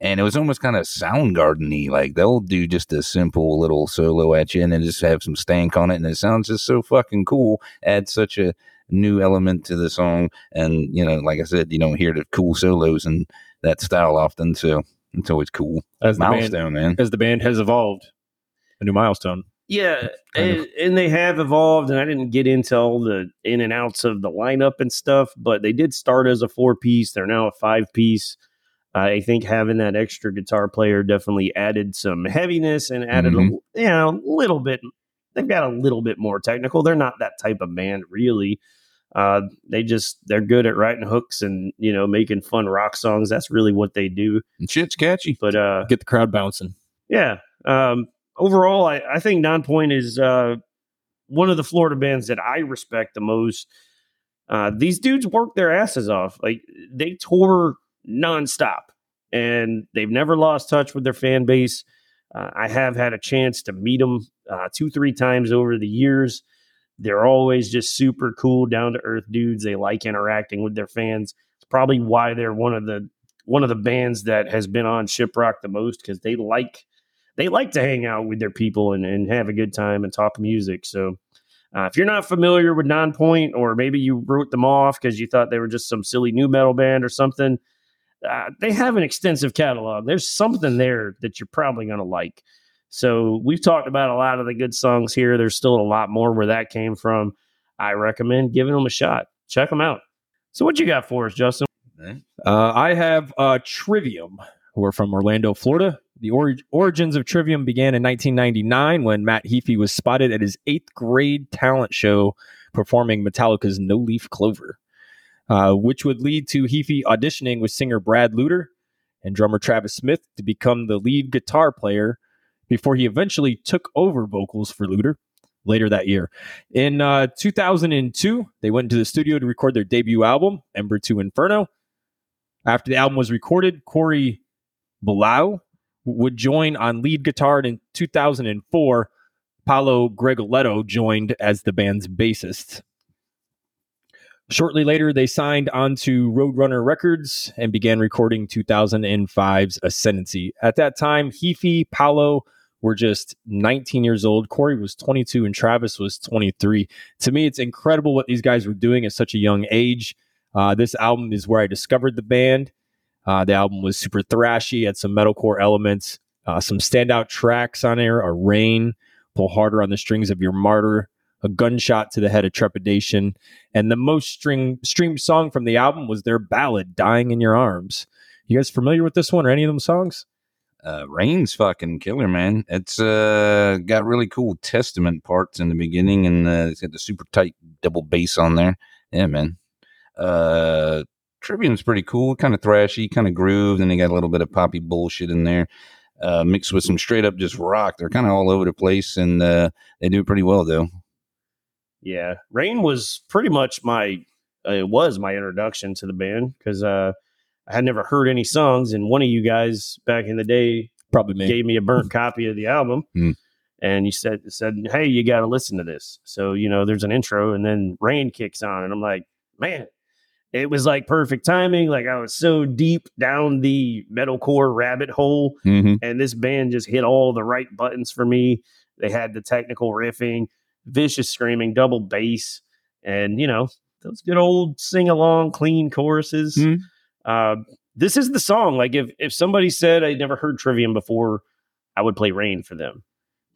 And it was almost kind of Soundgarden-y. Like they'll do just a simple little solo at you, and then just have some stank on it, and it sounds just so fucking cool. Add such a new element to the song, and you know, like I said, you don't hear the cool solos and that style often, so it's always cool. As the band, man. as the band has evolved, a new milestone. Yeah, and, and they have evolved, and I didn't get into all the in and outs of the lineup and stuff, but they did start as a four piece. They're now a five piece. I think having that extra guitar player definitely added some heaviness and added Mhm. a you know a little bit. They've got a little bit more technical. They're not that type of band, really. Uh, they just they're good at writing hooks and you know making fun rock songs. That's really what they do. And shit's catchy. But uh, Get the crowd bouncing. yeah. Um, overall, I, I think Nonpoint is uh, one of the Florida bands that I respect the most. Uh, these dudes work their asses off. Like they tour nonstop, and they've never lost touch with their fan base. Uh, I have had a chance to meet them uh, two, three times over the years. They're always just super cool, down to earth dudes. They like interacting with their fans. It's probably why they're one of the one of the bands that has been on Shiprock the most because they like they like to hang out with their people and, and have a good time and talk music. So uh, if you're not familiar with Nonpoint, or maybe you wrote them off because you thought they were just some silly nu metal band or something, uh, they have an extensive catalog. There's something there that you're probably going to like. So we've talked about a lot of the good songs here. There's still a lot more where that came from. I recommend giving them a shot. Check them out. So what you got for us, Justin? Uh, I have uh, Trivium, who are from Orlando, Florida. The ori- origins of Trivium began in 1999 when Matt Heafy was spotted at his eighth grade talent show performing Metallica's No Leaf Clover, uh, which would lead to Heafy auditioning with singer Brad Lewter and drummer Travis Smith to become the lead guitar player before he eventually took over vocals for Lewter later that year. In uh, 2002, they went into the studio to record their debut album, Ember to Inferno. After the album was recorded, Corey Beaulieu would join on lead guitar. And in 2004, Paolo Gregoletto joined as the band's bassist. Shortly later, they signed onto Roadrunner Records and began recording 2005's Ascendancy. At that time, Heafy, Paolo were just 19 years old. Corey was 22 and Travis was 23. To me, it's incredible what these guys were doing at such a young age. Uh, this album is where I discovered the band. Uh, the album was super thrashy, had some metalcore elements, uh, some standout tracks on there. A rain, pull harder on the strings of your martyr, a gunshot to the head of trepidation, and the most string streamed song from the album was their ballad, "Dying in Your Arms." You guys familiar with this one or any of them songs? Uh, Rain's fucking killer, man. It's uh got really cool testament parts in the beginning, and uh, it's got the super tight double bass on there. Yeah, man. Uh, Trivium's pretty cool, kind of thrashy, kind of grooved, and they got a little bit of poppy bullshit in there, uh, mixed with some straight up just rock. They're kind of all over the place, and uh, they do pretty well though. Yeah, Rain was pretty much my uh, it was my introduction to the band because uh, I had never heard any songs, and one of you guys back in the day Probably me. gave me a burnt copy of the album, Hmm. and you said said, "Hey, you got to listen to this." So you know, there's an intro, and then Rain kicks on, and I'm like, "Man, it was like perfect timing. Like I was so deep down the metalcore rabbit hole, Mm-hmm. and this band just hit all the right buttons for me. They had the technical riffing, vicious screaming, double bass, and you know those good old sing along, clean choruses. Mhm. Uh, this is the song. Like if if somebody said I'd never heard Trivium before, I would play Rain for them.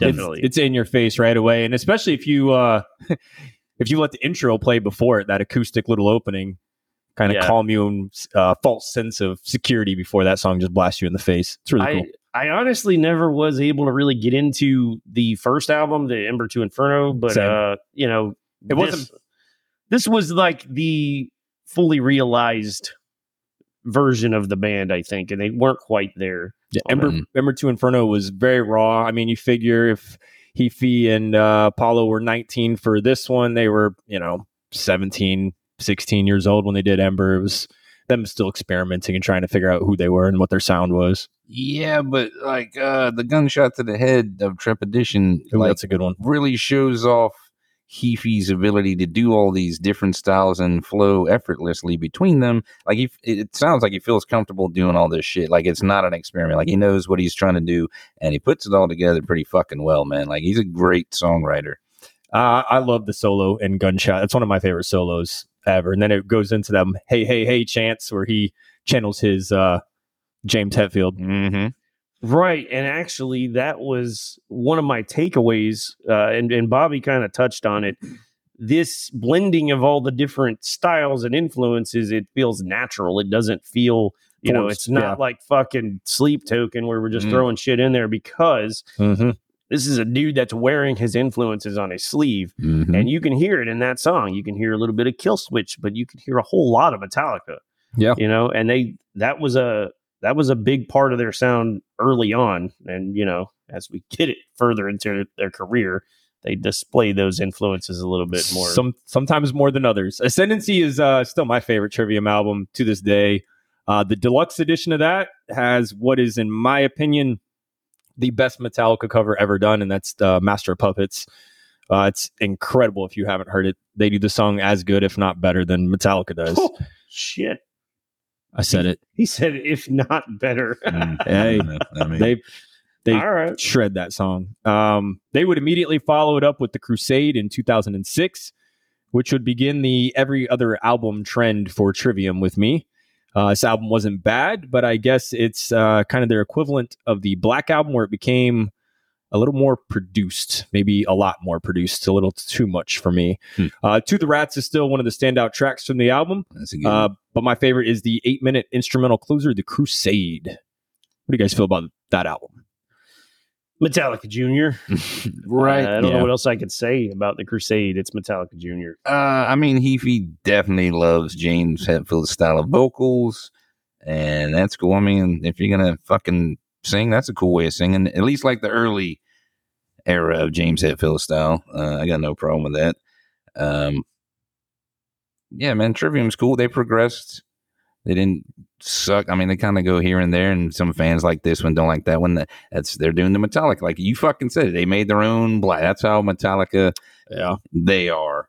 It's- Definitely. it's, in your face right away, and especially if you uh, if you let the intro play before it, that acoustic little opening kind of Yeah. calm you and uh, false sense of security before that song just blasts you in the face. It's really I, cool. I honestly never was able to really get into the first album, the Ember to Inferno, but Same. uh, you know, It this, wasn't- This was like the fully realized version of the band, I think, and they weren't quite there. Yeah, Ember, that. Ember to Inferno was very raw. I mean, you figure if Heafy and uh, Paolo were 19 for this one, they were, you know, 17, 16 years old when they did Ember. It was them still experimenting and trying to figure out who they were and what their sound was. Yeah, but like uh the gunshot to the head of Trepidation, Ooh, like that's a good one. really shows off Heafy's ability to do all these different styles and flow effortlessly between them. Like he, it sounds like he feels comfortable doing all this shit. Like it's not an experiment. Like he knows what he's trying to do, and he puts it all together pretty fucking well, man. Like he's a great songwriter. Uh, I love the solo and Gunshot. It's one of my favorite solos ever. And then it goes into them hey, hey, hey chance, where he channels his uh, James Hetfield. Mm-hmm. Right. And actually, that was one of my takeaways. Uh, and, and Bobby kind of touched on it. This blending of all the different styles and influences, it feels natural. It doesn't feel, you know, it's not yeah. like fucking sleep token where we're just Mm. throwing shit in there because Mm-hmm. this is a dude that's wearing his influences on his sleeve. Mm-hmm. And you can hear it in that song. You can hear a little bit of Killswitch, but you can hear a whole lot of Metallica. Yeah. You know, and they that was a that was a big part of their sound early on. And, you know, as we get it further into their career, they display those influences a little bit more. Some sometimes more than others. Ascendancy is uh, still my favorite Trivium album to this day. Uh, the deluxe edition of that has what is, in my opinion, the best Metallica cover ever done, and that's uh, Master of Puppets. Uh, it's incredible if you haven't heard it. They do the song as good, if not better, than Metallica does. Oh, shit. I said it. He said, if not better. Hey, I mean, They they All right. shred that song. Um, they would immediately follow it up with the Crusade in 2006, which would begin the every other album trend for Trivium with me. Uh, this album wasn't bad, but I guess it's uh, kind of their equivalent of the Black album, where it became a little more produced, maybe a lot more produced, a little too much for me. Hmm. Uh, to the Rats is still one of the standout tracks from the album, that's a good. uh, but my favorite is the eight minute instrumental closer, The Crusade. What do you guys feel about that album? Metallica Jr. right. I don't yeah. know what else I could say about the Crusade. It's Metallica Jr. Uh, I mean, Heafy definitely loves James Hetfield's style of vocals, and that's cool. I mean, if you're gonna fucking sing, that's a cool way of singing. At least like the early era of James Hetfield style. Uh, I got no problem with that. Um, yeah, man, Trivium's cool. They progressed. They didn't suck. I mean, they kind of go here and there, and some fans like this one, don't like that one. That's they're doing the Metallica, like you fucking said. it. They made their own black. That's how Metallica Yeah. they are.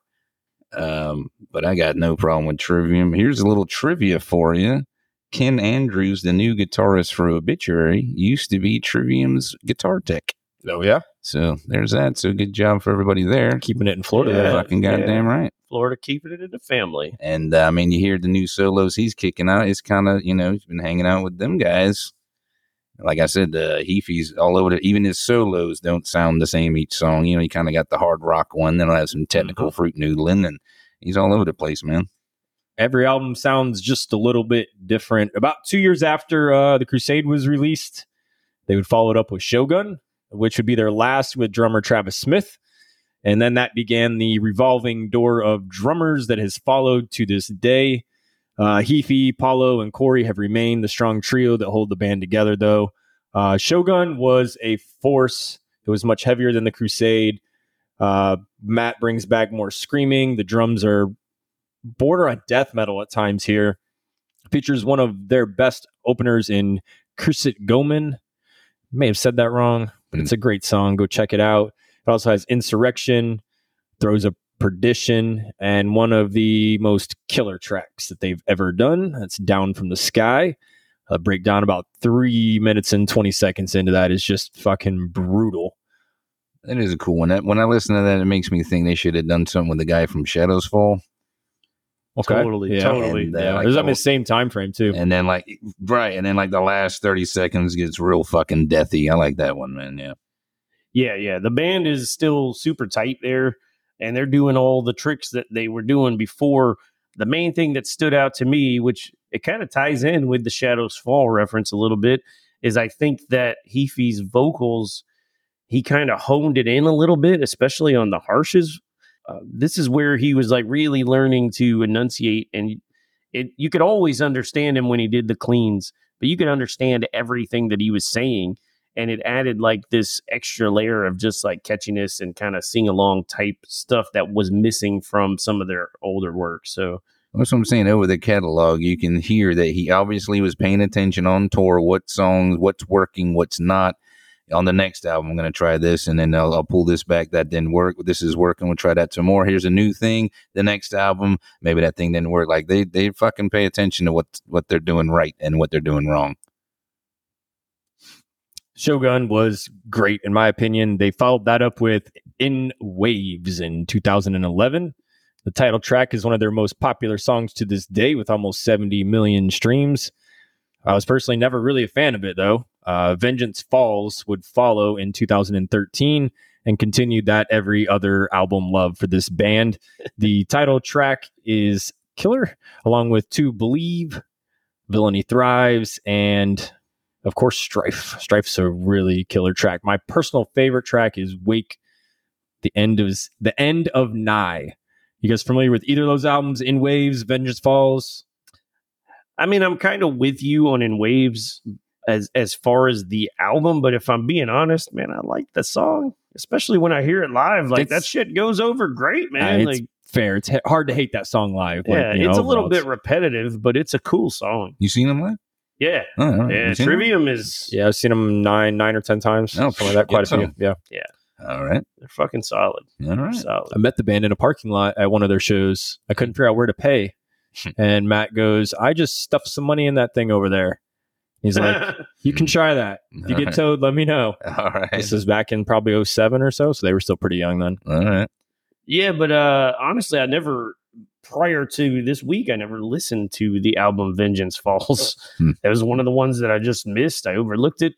Um, but I got no problem with Trivium. Here's a little trivia for you. Ken Andrews, the new guitarist for Obituary, used to be Trivium's guitar tech. Oh, yeah. So there's that. So good job for everybody there. Keeping it in Florida. Yeah. there. Fucking goddamn right. Florida keeping it in the family. And uh, I mean, you hear the new solos he's kicking out. It's kind of, you know, he's been hanging out with them guys. Like I said, uh, Heafy's all over it. Even his solos don't sound the same each song. You know, he kind of got the hard rock one, then he'll have some technical fruit noodling, and he's all over the place, man. Every album sounds just a little bit different. About two years after uh, The Crusade was released, they would follow it up with Shogun, which would be their last with drummer Travis Smith. And then that began the revolving door of drummers that has followed to this day. Uh, Paolo, and Corey have remained the strong trio that hold the band together, though. Uh, Shogun was a force. It was much heavier than the Crusade. Uh, Matt brings back more screaming. The drums are border on death metal at times here. Features one of their best openers in Kirisute Gomen. May have said that wrong, but it's a mm. great song. Go check it out. It also has Insurrection, Throes of Perdition, and one of the most killer tracks that they've ever done. That's Down from the Sky. A breakdown about three minutes and 20 seconds into that is just fucking brutal. That is a cool one. That, when I listen to that, it makes me think they should have done something with the guy from Shadows Fall. Totally, yeah. totally. And, uh, Yeah, like it was the- on the same time frame too. And then like right, and then like the last thirty seconds gets real fucking deathy. I like that one, man. Yeah. Yeah, yeah. The band is still super tight there, and they're doing all the tricks that they were doing before. The main thing that stood out to me, which it kind of ties in with the Shadows Fall reference a little bit, is I think that Heafy's vocals, he kind of honed it in a little bit, especially on the harshes. Uh, this is where he was like really learning to enunciate, and it you could always understand him when he did the cleans, but you could understand everything that he was saying and it added like this extra layer of just like catchiness and kind of sing along type stuff that was missing from some of their older work. So That's what I'm saying. Over the catalog, you can hear that he obviously was paying attention on tour, what songs, what's working, what's not. On the next album, I'm going to try this, and then I'll, I'll pull this back. That didn't work. This is working. We'll try that some more. Here's a new thing. The next album, maybe that thing didn't work. Like they they fucking pay attention to what what they're doing right and what they're doing wrong. Shogun was great in my opinion. They followed that up with In Waves in 2011. The title track is one of their most popular songs to this day with almost 70 million streams. I was personally never really a fan of it though. Uh, Vengeance Falls would follow in 2013 and continued that every other album love for this band. the title track is Killer, along with To Believe, Villainy Thrives, and of course Strife. Strife's a really killer track. My personal favorite track is Wake, the end of the end of Nye. You guys familiar with either of those albums? In Waves, Vengeance Falls. I mean, I'm kind of with you on In Waves as as far as the album, but if I'm being honest, man, I like the song, especially when I hear it live. Like that shit goes over great, Uh, man. it's like fair. It's he- hard to hate that song live. like, yeah, you it's know, a little bit repetitive, but it's a cool song. You seen them live? Yeah, Oh, all right. yeah. You seen him? Trivium is Yeah, I've seen them nine, nine or ten times. Oh, something like that. Quite a few. some. Yeah. All right. they're fucking solid. All right. Solid. I met the band in a parking lot at one of their shows. I couldn't figure out where to pay. and Matt goes, I just stuffed some money in that thing over there. He's like, You can try that. If you get Alright. towed, let me know. All right. This is back in probably 07 or so. So they were still pretty young then. All right. Yeah, but uh honestly, I never prior to this week, I never listened to the album Vengeance Falls. Hmm. That was one of the ones that I just missed. I overlooked it.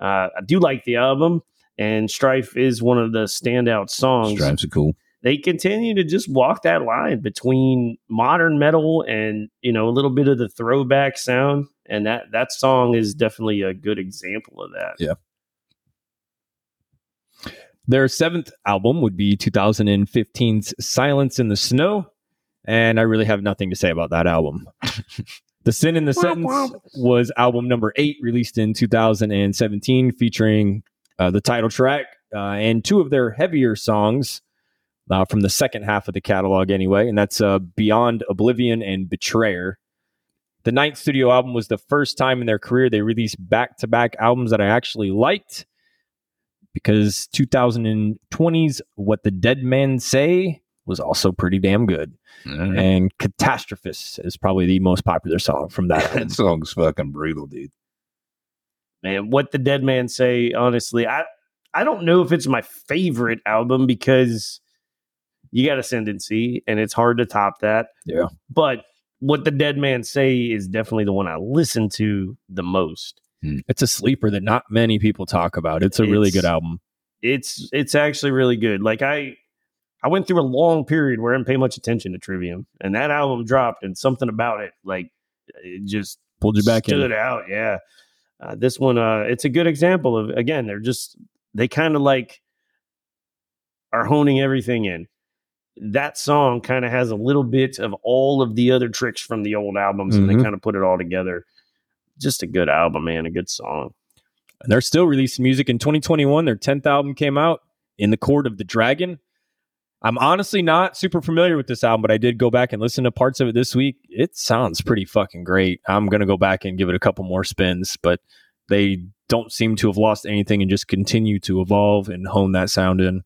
Uh, I do like the album, and Strife is one of the standout songs. Stripes are cool. They continue to just walk that line between modern metal and you know a little bit of the throwback sound, and that that song is definitely a good example of that. Yeah. Their seventh album would be 2015's Silence in the Snow. And I really have nothing to say about that album. the Sin in the Sentence was album number eight, released in 2017, featuring uh, the title track uh, and two of their heavier songs uh, from the second half of the catalog, anyway. And that's uh, Beyond Oblivion and Betrayer. The ninth studio album was the first time in their career they released back to back albums that I actually liked because 2020's What the Dead Men Say was also pretty damn good. All right. And Catastrophist is probably the most popular song from that that song's fucking brutal, dude. man what the dead man say honestly i i don't know if it's my favorite album because you got ascendancy and it's hard to top that Yeah. but what the dead man say is definitely the one i listen to the most It's a sleeper that not many people talk about. It's a really good album. it's it's actually really good like i i went through a long period where i didn't pay much attention to trivium and that album dropped and something about it like it just Pulled you back stood in. out. Yeah, uh, this one, uh, it's a good example of again, they're just they kind of like are honing everything in. That song kind of has a little bit of all of the other tricks from the old albums, and Mhm. they kind of put it all together. Just a good album, man. A good song. And they're still releasing music in 2021. Their 10th album came out in the Court of the Dragon. I'm honestly not super familiar with this album, but I did go back and listen to parts of it this week. It sounds pretty fucking great. I'm going to go back and give it a couple more spins, but they don't seem to have lost anything and just continue to evolve and hone that sound in.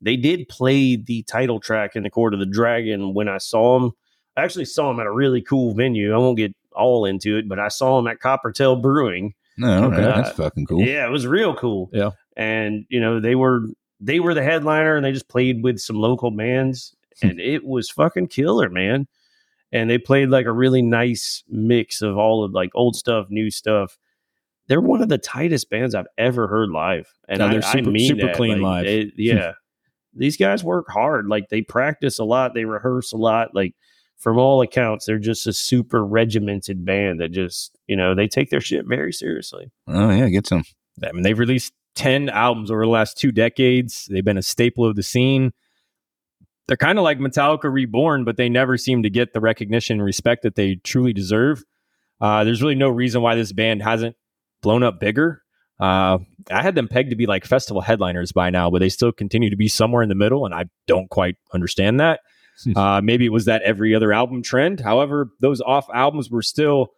They did play the title track in the Court of the Dragon when I saw them. I actually saw them at a really cool venue. I won't get all into it, but I saw them at Coppertail Brewing. No, Okay. right, that's fucking cool. Yeah, it was real cool. Yeah. And you know, they were they were the headliner and they just played with some local bands Hmm. and it was fucking killer, man. And they played like a really nice mix of all of like old stuff, new stuff. They're one of the tightest bands I've ever heard live. And Yeah, I, they're I super- mean super that. clean Like, live. it- yeah. These guys work hard. Like they practice a lot, they rehearse a lot. Like from all accounts, they're just a super regimented band that just, you know, they take their shit very seriously. Oh yeah, get some. I mean, they've released 10 albums over the last two decades. They've been a staple of the scene. They're kind of like Metallica Reborn, but they never seem to get the recognition and respect that they truly deserve. Uh, there's really no reason why this band hasn't blown up bigger. Uh, I had them pegged to be like festival headliners by now, but they still continue to be somewhere in the middle, and I don't quite understand that. Uh, maybe it was that every other album trend. However, those off albums were still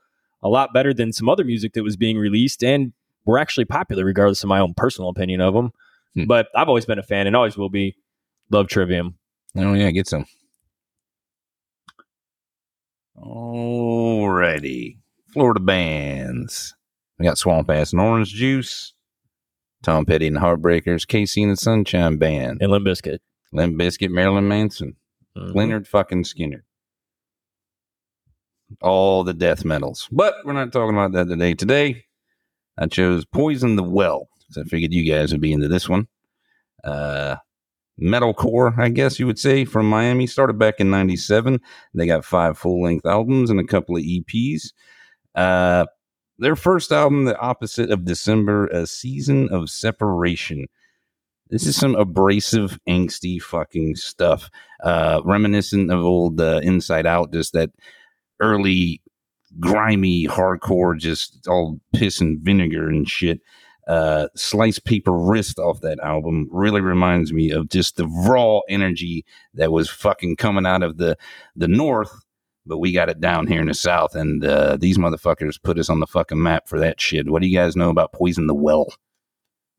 a lot better than some other music that was being released and were actually popular, regardless of my own personal opinion of them. Hmm. But I've always been a fan and always will be. Love Trivium. Oh yeah, get some. Alrighty. Florida bands. We got Swamp Ass and Orange Juice, Tom Petty and the Heartbreakers, KC and the Sunshine Band, And Limp Bizkit. Limp Bizkit, Marilyn Manson, Mhm. Lynyrd fucking Skynyrd. All the death metals. But we're not talking about that today. Today, I chose Poison the Well. So I figured you guys would be into this one. Uh, metalcore, I guess you would say, from Miami. Started back in 97. They got five full length albums and a couple of EPs. Uh, their first album, the opposite of December, A Season of Separation. This is some abrasive, angsty fucking stuff, uh, reminiscent of old uh, Inside Out, just that early, grimy, hardcore, just all piss and vinegar and shit uh, Slice Paper Wrist off that album really reminds me of just the raw energy that was fucking coming out of the the north, but we got it down here in the south, and uh, these motherfuckers put us on the fucking map for that shit. What do you guys know about Poison the Well?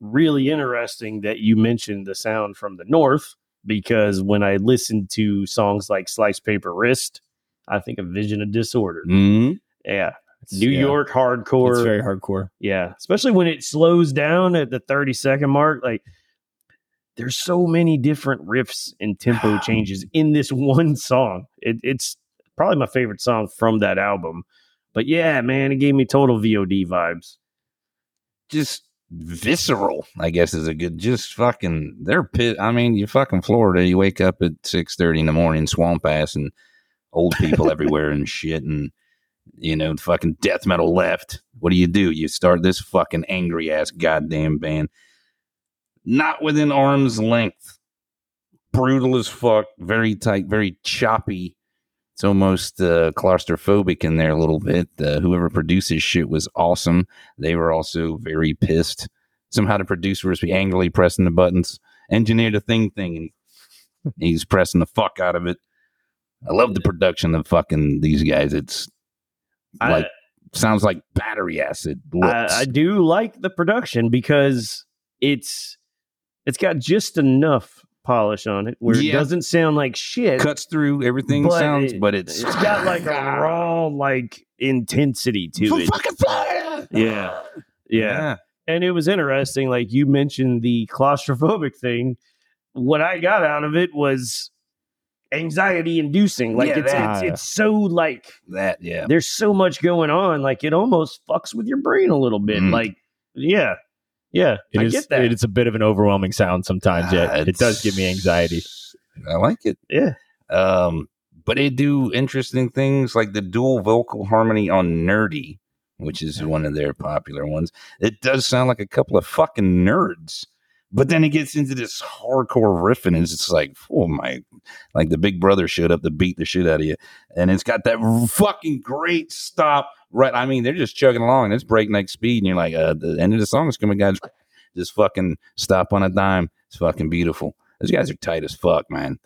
really interesting that you mentioned the sound from the north because when I listen to songs like Slice Paper Wrist, I think of Vision of Disorder. Mm-hmm. Yeah. It's- New yeah, York hardcore. It's very hardcore. yeah. Especially when it slows down at the 30 second mark. Like there's so many different riffs and tempo changes in this one song. It, it's probably my favorite song from that album. But yeah, man, it gave me total VOD vibes. Just visceral, I guess is a good. Just fucking, they're pit. I mean, you fucking Florida. You wake up at six thirty in the morning, swamp ass, and old people everywhere and shit, and you know, fucking death metal left. What do you do? You start this fucking angry ass goddamn band, not within arm's length, brutal as fuck, very tight, very choppy. It's almost uh, claustrophobic in there a little bit. Uh, whoever produces shit was awesome. They were also very pissed. Somehow the producer was angrily pressing the buttons, engineered a thing thing, and he's pressing the fuck out of it. I love the production of fucking these guys. It's like sounds like battery acid. I, I do like the production because it's it's got just enough polish on it where it doesn't sound like shit. cuts through everything but sounds, it- but it's it's got like a raw like intensity to From it. fucking Florida. Yeah. Yeah. And it was interesting. Like you mentioned the claustrophobic thing. What I got out of it was anxiety inducing. Like Yeah, it's, that- it's it's so like that yeah. there's so much going on. Like it almost fucks with your brain a little bit. Mm. Like, yeah. Yeah. It I is- get that. It's a bit of an overwhelming sound sometimes. Yeah, Ah, it does give me anxiety. I like it. yeah. Um, but they do interesting things like the dual vocal harmony on Nerdy, which is one of their popular ones. It does sound like a couple of fucking nerds. But then it gets into this hardcore riffing, and it's just like, oh my, like the big brother showed up to beat the shit out of you. And it's got that fucking great stop. Right. I mean, they're just chugging along it's breakneck speed. And you're like, uh, the end of the song is coming, guys. Just fucking stop on a dime. It's fucking beautiful. Those guys are tight as fuck, man.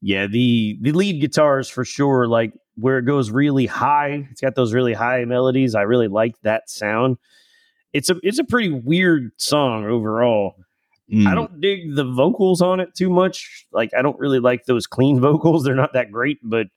Yeah. The the lead guitars for sure, like where it goes really high. It's got those really high melodies. I really like that sound. It's a it's a pretty weird song overall. Mm. I don't dig the vocals on it too much. Like I don't really like those clean vocals. They're not that great, but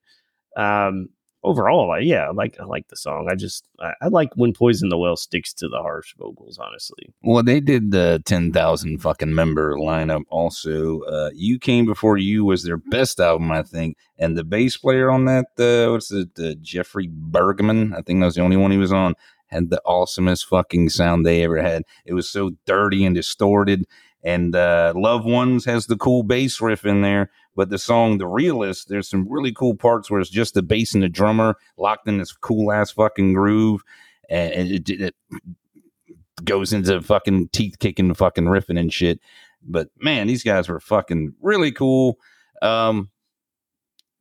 um overall, I, yeah, I like I like the song. I just I, I like when Poison the Well sticks to the harsh vocals, honestly. Well, they did the 10,000 fucking member lineup also. Uh, you Came Before You was their best album, I think. And the bass player on that, uh, what's it, uh, Jeffrey Bergman, I think that was the only one he was on, had the awesomest fucking sound they ever had. It was so dirty and distorted. And uh, Loved Ones has the cool bass riff in there. But the song The Realist, there's some really cool parts where it's just the bass and the drummer locked in this cool ass fucking groove. And it, it, it goes into fucking teeth kicking, fucking riffing and shit. But man, these guys were fucking really cool. Um,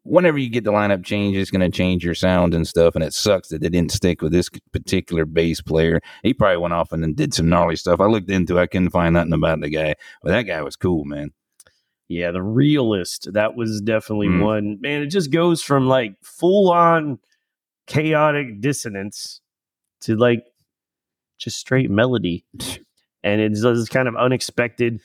whenever you get the lineup change, it's going to change your sound and stuff. And it sucks that they didn't stick with this particular bass player. He probably went off and did some gnarly stuff. I looked into it, I couldn't find nothing about the guy, but that guy was cool, man. Yeah, the realist. That was definitely Mm. one. Man, it just goes from like full on chaotic dissonance to like just straight melody. And it's just kind of unexpected.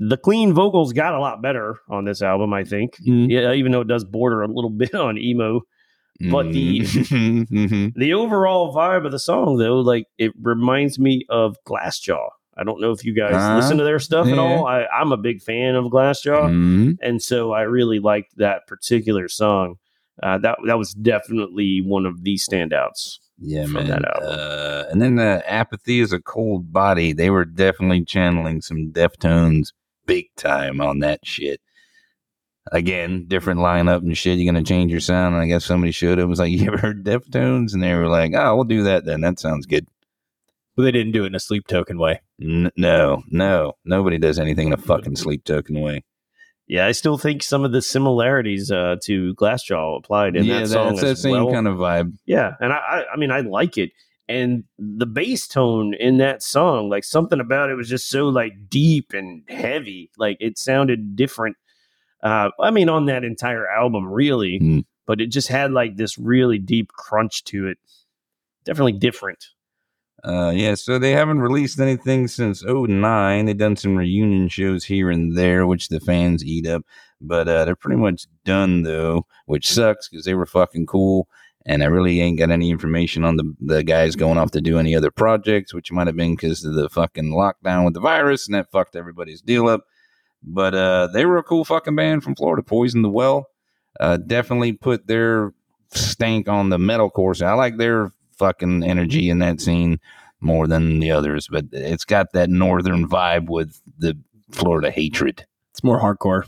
The clean vocals got a lot better on this album, I think. Mm. Yeah, even though it does border a little bit on emo. But the- Mhm. The overall vibe of the song, though, like it reminds me of Glassjaw. I don't know if you guys Uh, listen to their stuff at all. I, I'm a big fan of Glassjaw Mhm. and so I really liked that particular song. Uh, that that was definitely one of the standouts. Yeah, from man. that album. Uh, and then uh, apathy is a cold body. They were definitely channeling some Deftones big time on that shit. Again, different lineup and shit. You're gonna change your sound. And I guess somebody should have was like, "You ever heard Deftones?" And they were like, "Oh, we'll do that then. That sounds good." But they didn't do it in a sleep token way. N- no, no, nobody does anything in a fucking sleep token way. Yeah, I still think some of the similarities uh, to Glassjaw applied in yeah, that song that's that as same well. kind of vibe. yeah, and I, I, I mean, I like it. And the bass tone in that song, like something about it was just so like deep and heavy. Like it sounded different. Uh, I mean, on that entire album, really, Hmm. but it just had like this really deep crunch to it. Definitely different. Uh, yeah, so they haven't released anything since 09. They've done some reunion shows here and there, which the fans eat up. But uh, they're pretty much done, though, which sucks because they were fucking cool. And I really ain't got any information on the, the guys going off to do any other projects, which might have been because of the fucking lockdown with the virus, and that fucked everybody's deal up. But uh, they were a cool fucking band from Florida, Poison the Well. Uh, definitely put their stank on the metalcore. So I like their fucking energy in that scene more than the others, but it's got that northern vibe with the Florida hatred. It's more hardcore.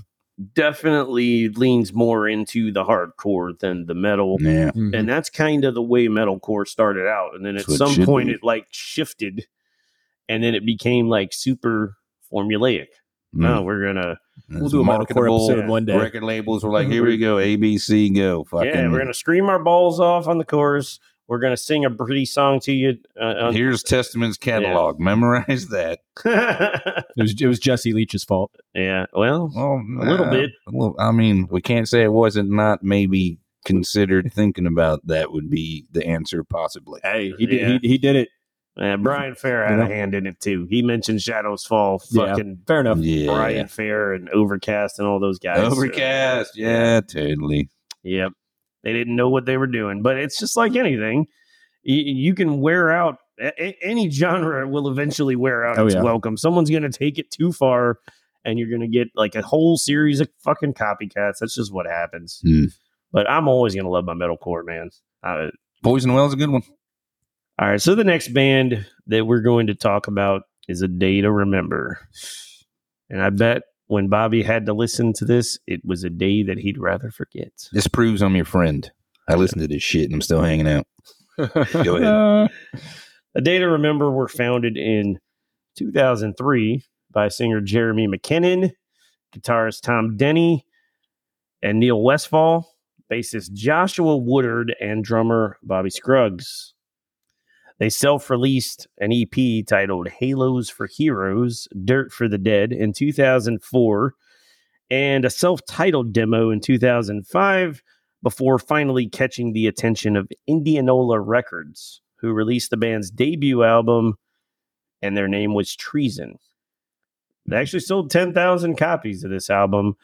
definitely leans more into the hardcore than the metal. Yeah. And that's kind of the way metalcore started out. And then at That's what it some point be. it like shifted and then it became like super formulaic. No, Mm. we're gonna We'll do a metalcore Marketable episode one day. Record labels were like, "Here we go, ABC, go." Fucking. yeah, we're gonna scream our balls off on the chorus. We're gonna sing a pretty song to you. Uh, Here's Testament's catalog. Memorize that. It was it was Jesse Leach's fault. yeah, well, Well, A little uh, bit. Well, I mean, we can't say it wasn't not maybe considered thinking about that would be the answer, possibly. Hey, he did Yeah. he, he did it. uh, Brian Fair had You a hand in it too. He mentioned Shadows Fall. Yeah. Fucking Fair enough. Yeah. Brian Fair and Overcast and all those guys. Overcast. Yeah, totally. Yep. They didn't know what they were doing, but it's just like anything. You, you can wear out a- a- any genre will eventually wear out Oh, its yeah. welcome. Someone's going to take it too far and you're going to get like a whole series of fucking copycats. That's just what happens. Hmm. But I'm always going to love my metalcore, man. Uh, Poison Well's a good one. all right. So the next band that we're going to talk about is A Day to Remember. And I bet when Bobby had to listen to this, it was a day that he'd rather forget. This proves I'm your friend. I listen to this shit and I'm still hanging out. Go ahead. A Day to Remember were founded in 2003 by singer Jeremy McKinnon, guitarist Tom Denny, and Neil Westfall, bassist Joshua Woodard, and drummer Bobby Scruggs. They self released an EP titled Halos for Heroes, Dirt for the Dead in 2004, and a self titled demo in 2005 before finally catching the attention of Indianola Records, who released the band's debut album, and their name was Treason. They actually sold 10,000 copies of this album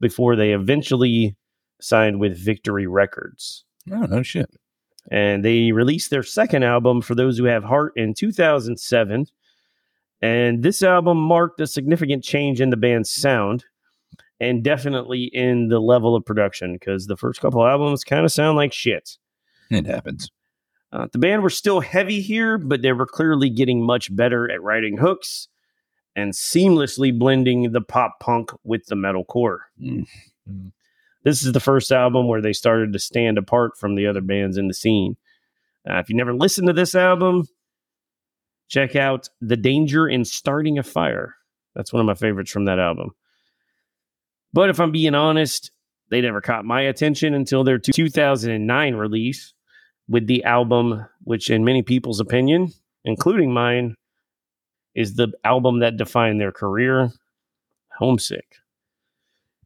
before they eventually signed with Victory Records. Oh no shit. And they released their second album, For Those Who Have Heart, in 2007. And this album marked a significant change in the band's sound and definitely in the level of production because the first couple albums kind of sound like shit. It happens. Uh, the band were still heavy here, but they were clearly getting much better at writing hooks and seamlessly blending the pop punk with the metal core. Mm. This is the first album where they started to stand apart from the other bands in the scene. Uh, if you never listened to this album, check out The Danger in Starting a Fire. That's one of my favorites from that album. But if I'm being honest, they never caught my attention until their 2009 release with the album, which, in many people's opinion, including mine, is the album that defined their career Homesick.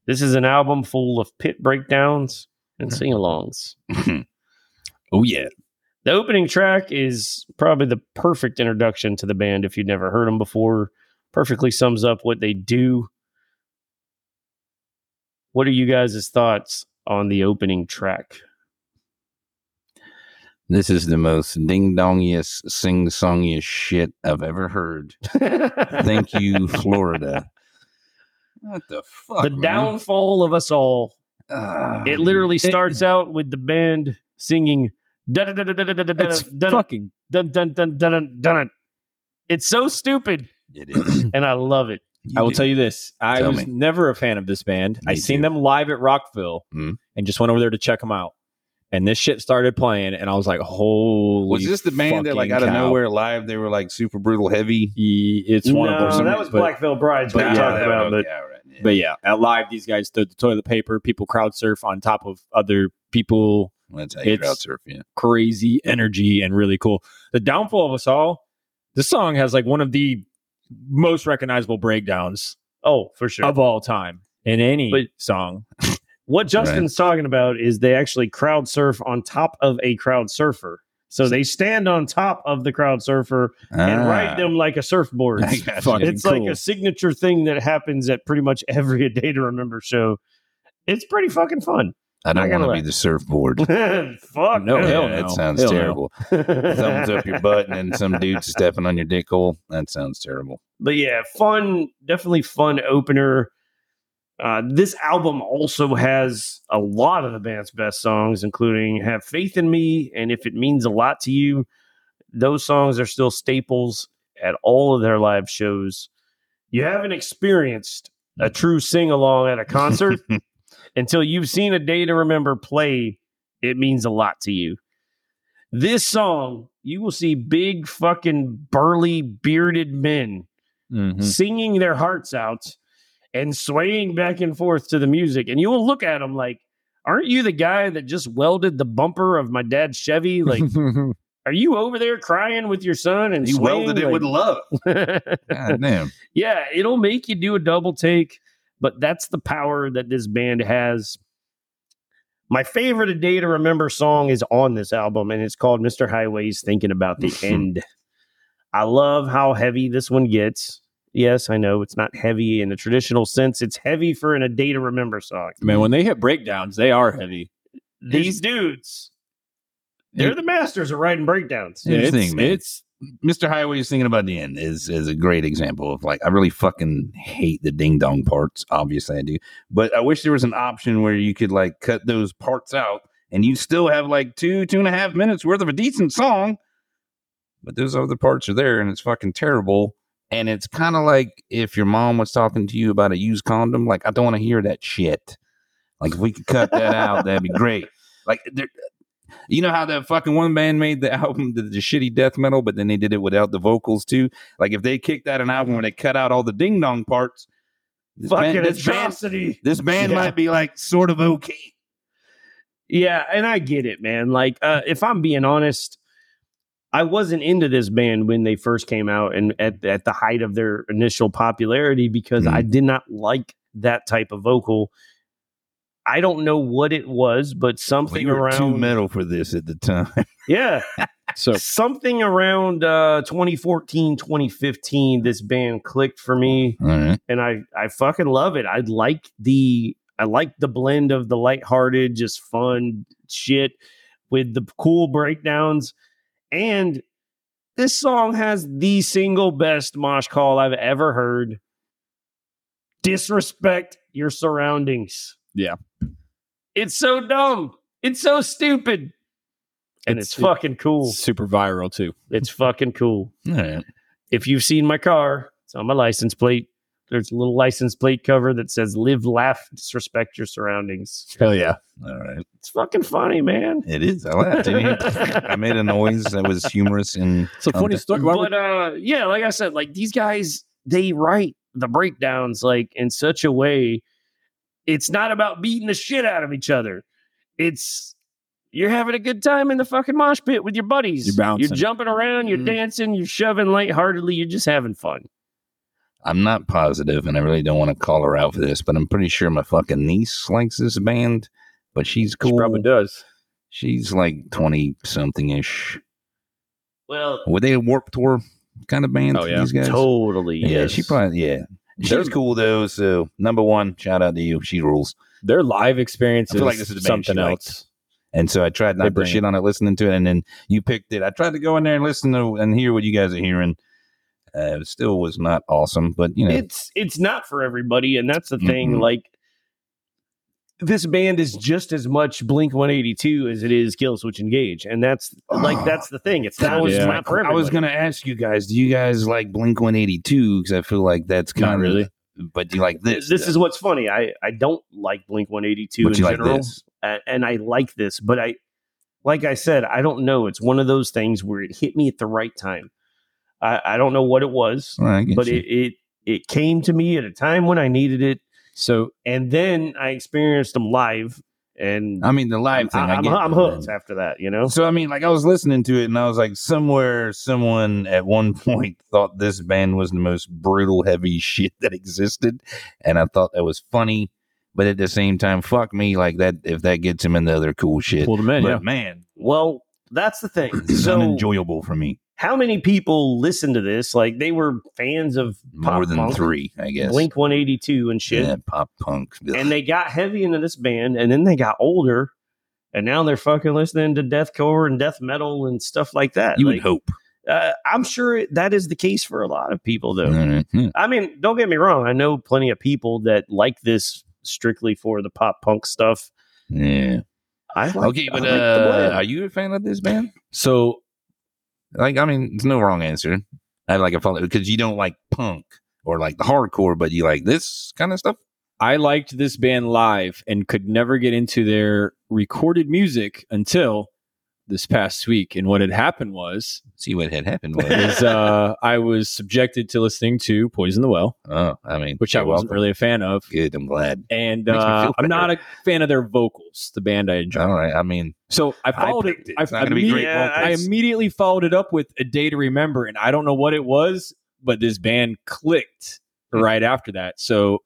This is an album full of pit breakdowns and mm-hmm. sing alongs. oh yeah. The opening track is probably the perfect introduction to the band if you've never heard them before. Perfectly sums up what they do. What are you guys' thoughts on the opening track? This is the most ding dongiest, sing songiest shit I've ever heard. Thank you, Florida. What the fuck? the man? downfall of us all. Ah, It literally starts out with the band singing dun dun dun dun dun dun It's dun dun fucking dun dun dun dun dun dun. It's so stupid, It is. and I love it. I will tell you this. I Tell was me. never a fan of this band. I seen too. them live at Rockville Mhm. and just went over there to check them out. And this shit started playing, and I was like, "Holy!" Was this the band that, like, out of cow. nowhere live, they were like super brutal heavy? Ye- It's one no, of them. that was Black Veil Brides. we but were yeah, talking about, but yeah, right, yeah. But yeah, at live, these guys stood the toilet paper. People crowd surf on top of other people. That's how you it's- crowd surf, yeah. Crazy energy and really cool. The downfall of us all. This song has like one of the most recognizable breakdowns oh, for sure. of all time in any But- song. What Justin's talking about is they actually crowd surf on top of a crowd surfer. So they stand on top of the crowd surfer and Ah. ride them like a surfboard. I got you. Fucking it's like a signature thing that happens at pretty much every Day to Remember show. It's pretty fucking fun. I not don't gonna want to lie. be the surfboard. Fuck No, no. hell yeah, no. that sounds Hell no. terrible. Thumbs up your butt and then some dude stepping on your dick hole. That sounds terrible. but yeah, fun, definitely fun opener. Uh, this album also has a lot of the band's best songs, including Have Faith in Me and If It Means a Lot to You. Those songs are still staples at all of their live shows. You haven't experienced a true sing along at a concert until you've seen a day to remember play. It means a lot to you. This song, you will see big, fucking burly, bearded men Mhm. singing their hearts out and swaying back and forth to the music. And you will look at him like, aren't you the guy that just welded the bumper of my dad's Chevy? Like, are you over there crying with your son and You swaying? welded it with love. Like- God damn. yeah, it'll make you do a double take, but that's the power that this band has. My favorite A Day to Remember song is on this album, and it's called Mr. Highway's Thinking About the End. I love how heavy this one gets. Yes, I know it's not heavy in the traditional sense. It's heavy for an A Day to Remember song. Man, when they hit breakdowns, they are heavy. These dudes, they're the masters of writing breakdowns. Here's the it's, thing, man. it's Mr. Highway is thinking about the end is is a great example of like I really fucking hate the ding dong parts. Obviously I do. But I wish there was an option where you could like cut those parts out and you still have like two, two and a half minutes worth of a decent song. But those other parts are there and it's fucking terrible. And it's kind of like if your mom was talking to you about a used condom, like I don't want to hear that shit. Like if we could cut that out, that'd be great. Like there, you know how that fucking one band made the album, the, the shitty death metal, but then they did it without the vocals too. Like if they kicked out an album where they cut out all the ding dong parts, this Fucking band, this band, atrocity. this band Yeah. might be like sort of okay. Yeah, and I get it, man. Like, uh, if I'm being honest, I wasn't into this band when they first came out and at, at the height of their initial popularity because I did not like that type of vocal. I don't know what it was, but something you were too metal for this at the time. yeah. So something around uh 2014 2015 this band clicked for me right. and i i fucking love it i like the i like the blend of the lighthearted just fun shit with the cool breakdowns and this song has the single best mosh call i've ever heard disrespect your surroundings Yeah. it's so dumb it's so stupid and It's- it's, fucking cool super viral too. it's fucking cool. All right. If you've seen my car, it's on my license plate. There's a little license plate cover that says live, laugh, disrespect your surroundings. Hell yeah. All right. It's fucking funny, man. It is. I laughed. Didn't you? I made a noise that was humorous and So funny story. But uh yeah, like I said, like these guys, they write the breakdowns like in such a way. It's not about beating the shit out of each other. It's you're having a good time in the fucking mosh pit with your buddies. You're bouncing. You're jumping around, you're Mhm. dancing, you're shoving lightheartedly, you're just having fun. I'm not positive, and I really don't want to call her out for this, but I'm pretty sure my fucking niece likes this band. But she's cool. She probably does. She's like twenty something ish. Well, Were they a Warp Tour kind of band? Oh, yeah. these guys. totally. Yeah, yes. she probably yeah. She's They're- cool though. So number one, shout out to you. She rules. Their live experience I is feel like this is something she else. And so I tried not to shit on it, listening to it, and then you picked it. I tried to go in there and listen to and hear what you guys are hearing. Uh, it still was not awesome, but you know, it's it's not for everybody, and that's the thing. Mhm. Like this band is just as much Blink 182 as it is Killswitch Engage, and that's like that's the thing. It's that not, was yeah. my. not for I was gonna ask you guys, do you guys like Blink One Eighty Two? Because I feel like that's Not kind of really. But do you like this? This though? is what's funny. I I don't like Blink 182 But in you like general, this. and I like this, but I like I said, I don't know. It's one of those things where it hit me at the right time. I, I don't know what it was, All right, but it, it it came to me at a time when I needed it, So and then I experienced them live, and I mean, the live thing. I I'm, get I'm hooked man. after that. You know, So I mean, like I was listening to it, and I was like, somewhere, someone at one point thought this band was the most brutal, heavy shit that existed, and I thought that was funny. But at the same time, fuck me, like that. If that gets him into other cool shit, pulled them in. but Yeah. man, well, that's the thing. it's So, unenjoyable for me. How many people listen to this? Like they were fans of More pop than punk, three, I guess. Blink 182 and shit. yeah, pop punk. Ugh. and they got heavy into this band and then they got older and now they're fucking listening to deathcore and death metal and stuff like that you Like, would hope. uh, i'm sure that is the case for a lot of people though All right, yeah. i mean don't get me wrong i know plenty of people that like this strictly for the pop punk stuff Yeah. i like, Okay, I but like uh, blend. are you a fan of this band? So Like, I mean, there's no wrong answer. I like a follow because you don't like punk or like the hardcore, but you like this kind of stuff. I liked this band live and could never get into their recorded music until this past week. And what had happened was See what had happened was. is uh, I was subjected to listening to Poison the Well, oh, I mean, which I wasn't welcome. really a fan of. good. I'm glad. And uh, I'm not a fan of their vocals, the band I enjoy. All right. I mean, So I I followed it. picked it. I, not gonna be great immediately- I immediately followed it up with a day to remember, and I don't know what it was, but this band clicked Hmm. right after that. So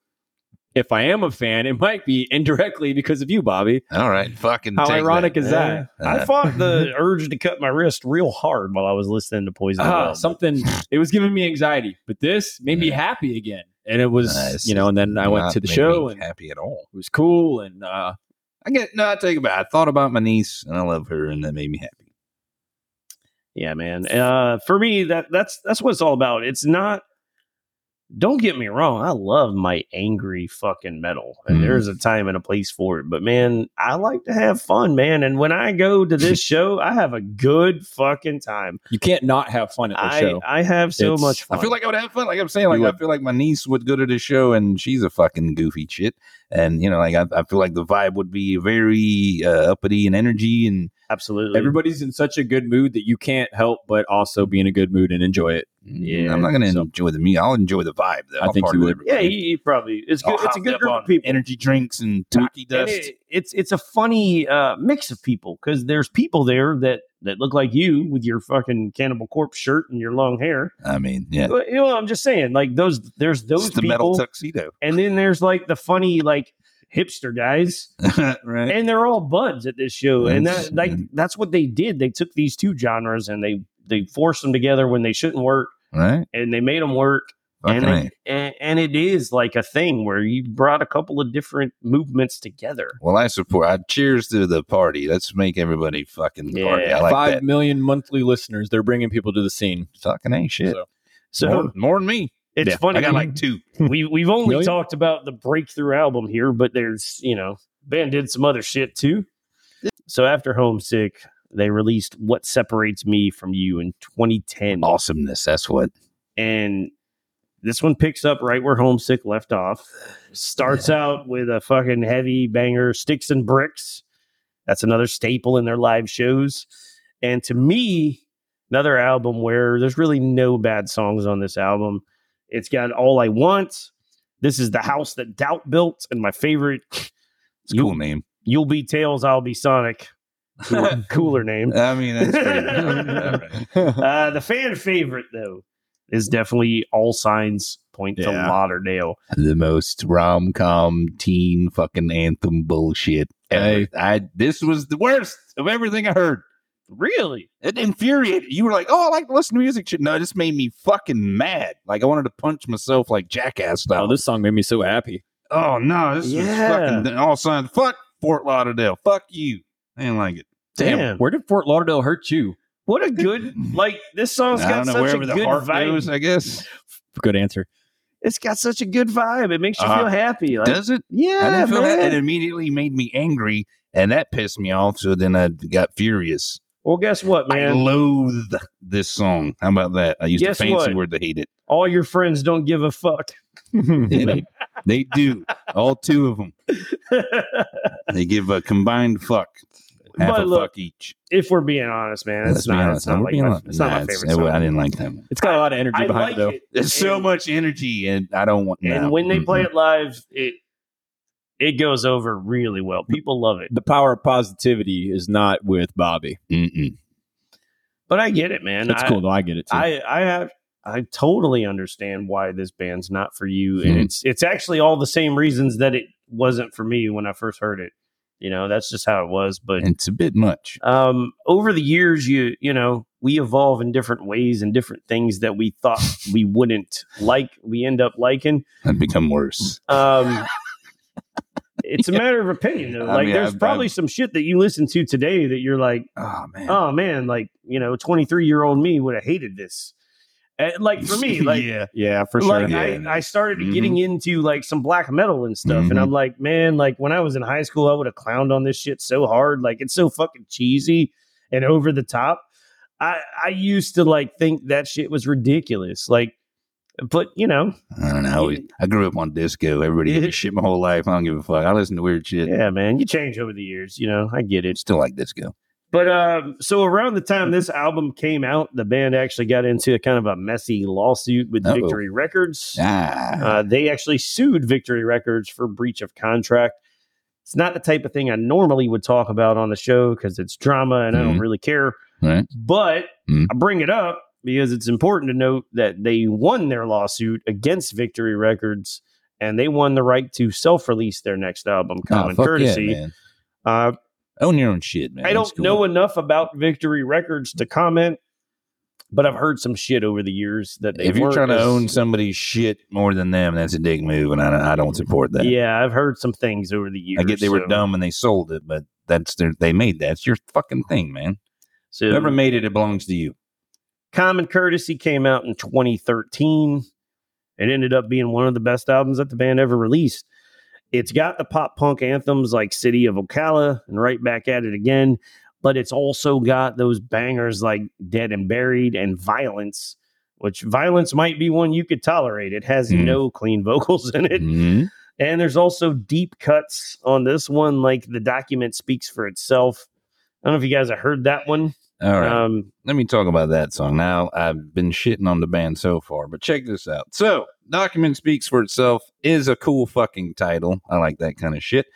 if I am a fan, it might be indirectly because of you, Bobby. all right. Fucking. How take ironic that. is that? i Uh, fought the urge to cut my wrist real hard while i was listening to poison Ah, Well. something it was giving me anxiety, but this made me happy again, and it was Nice. you know. And then I went to the made show, me and happy at all. it was cool, and uh, I get no. I take it back. I thought about my niece, and I love her, and that made me happy. Yeah, man. Uh, for me, that that's that's what it's all about. It's not. Don't get me wrong. I love my angry fucking metal, and Mhm. there's a time and a place for it. But man, I like to have fun, man. And when I go to this show, I have a good fucking time. you can't not have fun at the I show. I have so It's- much fun. I feel like I would have fun. Like I'm saying, like You I would. feel like my niece would go to the show, and she's a fucking goofy shit. And you know, like I, I feel like the vibe would be very uh, uppity and energy, and absolutely. Everybody's in such a good mood that you can't help but also be in a good mood and enjoy it. Yeah, I'm not gonna so- enjoy the music. I'll enjoy the vibe though. I I'll think you with would. yeah, everybody. you, you probably it's All good. It's a good group of people. Energy drinks and taki And dust. it- it's it's a funny uh, mix of people because there's people there that that look like you with your fucking Cannibal Corpse shirt and your long hair. I mean, yeah, Well, You know, I'm just saying, like those. There's those it's the people, metal tuxedo. and then there's like the funny, like hipster guys, right. and they're all buds at this show. and That's- that like that's what they did. They took these two genres and they they forced them together when they shouldn't work, right. and they made them work. Fucking And A. it, and, and it is like a thing where you brought a couple of different movements together. Well, I support. I cheers to the party. Let's make everybody fucking party. Yeah. I like Five that. million monthly listeners. They're bringing people to the scene. Fucking a shit. So- So more, more than me. It's Yeah, funny. I got like two. we we've only Million? talked about the breakthrough album here, but there's you know band did some other shit too. So after Homesick, they released "What Separates Me from You" in 2010, Awesomeness. That's what. and this one picks up right where Homesick left off. Starts out with a fucking heavy banger, "Sticks and Bricks." That's another staple in their live shows, and to me, another album where there's really no bad songs on this album. It's got "All I Want." This is the house that Doubt built, and my favorite. It's a cool name. You'll be Tails, I'll be Sonic. Cool- cooler name. I mean, that's pretty good. All right. Uh, the fan favorite though is definitely all signs point to Yeah. Lauderdale. the most rom com teen fucking anthem bullshit. Ever. Hey. I this was the worst of everything I heard. Really? It infuriated. You were like, "Oh, I like to listen to music." Shit. No, it just made me fucking mad. Like I wanted to punch myself like jackass style. Oh, this song made me so happy. Oh no, this Yeah. is fucking all signs. Fuck Fort Lauderdale. Fuck you. I didn't like it. Damn. Where did Fort Lauderdale hurt you? What a good like this song's got know such a the good vibe. goes. I guess. Good answer. It's got such a good vibe. It makes you Uh, feel happy. Like, Does it? I yeah, didn't feel that. man. It immediately made me angry, and that pissed me off. So then I got furious. Well, guess what, man? I man? loathe this song. How about that? I used Guess a fancy what? word to hate it. All your friends don't give a fuck. they, they do. All two of them. They give a combined fuck. Half But a look, fuck each. if we're being honest, man, Let's it's not. honest. It's not We're like being my, honest. it's not Nah, my it's- favorite it- song. I didn't like that one. It's got a lot of energy I behind like it, though. it. There's so much energy, and I don't want. and no. when they play it live, it it goes over really well. People love it. The power of positivity is not with Bobby. Mm-mm. But I get it, man. That's I, cool, though. I get it too. I I have I totally understand why this band's not for you, and Hmm. it's it's actually all the same reasons that it wasn't for me when I first heard it. You know, that's just how it was. But it's a bit much. um, over the years, you you know, we evolve in different ways and different things that we thought we wouldn't like. We end up liking. I've become worse. Um, it's a matter of opinion, though. I Like, mean, there's I've- probably I've- some shit that you listen to today that you're like, Oh man. oh man, like you know, 23 year old me would have hated this. And, like for me, like yeah. yeah, for sure. like Yeah. I, I started Mhm. getting into like some black metal and stuff, and Mhm. I'm like, man, like when I was in high school, I would have clowned on this shit so hard, like it's so fucking cheesy and over the top. I I used to like think that shit was ridiculous, like, but you know, I don't know. I, I grew up on disco. Everybody did shit my whole life. I don't give a fuck. I listen to weird shit. yeah, man, you change over the years, you know, I get it. Still like disco. But um, so around the time this album came out, the band actually got into a kind of a messy lawsuit with Uh-oh. Victory Records. Ah. Uh, they actually sued Victory Records for breach of contract. It's not the type of thing I normally would talk about on the show because it's drama and I don't Mhm. really care. Right. But Mhm. I bring it up because it's important to note that they won their lawsuit against Victory Records and they won the right to self release their next album, Common fuck Courtesy. Yeah, uh, Own your own shit, man. I don't cool. know enough about Victory Records to comment, but I've heard some shit over the years that they If you're trying to own somebody's shit more than them, that's a dick move, and I don't, I don't support that. Yeah, I've heard some things over the years. I get they were dumb and they sold it, but that's their they made that. It's your fucking thing, man. So Whoever made it, it belongs to you. Common Courtesy came out in 2013. It ended up being one of the best albums that the band ever released. It's got the pop punk anthems like City of Ocala and Right Back at It Again, but it's also got those bangers like Dead and Buried and Violence, which Violence might be one you could tolerate. It has Mm. no clean vocals in it. Mhm. And there's also deep cuts on this one, like the document speaks for itself. I don't know if you guys have heard that one. All right. Um, Let me talk about that song. Now, I've been shitting on the band so far, but check this out. So, Document Speaks for Itself is a cool fucking title. I like that kind of shit.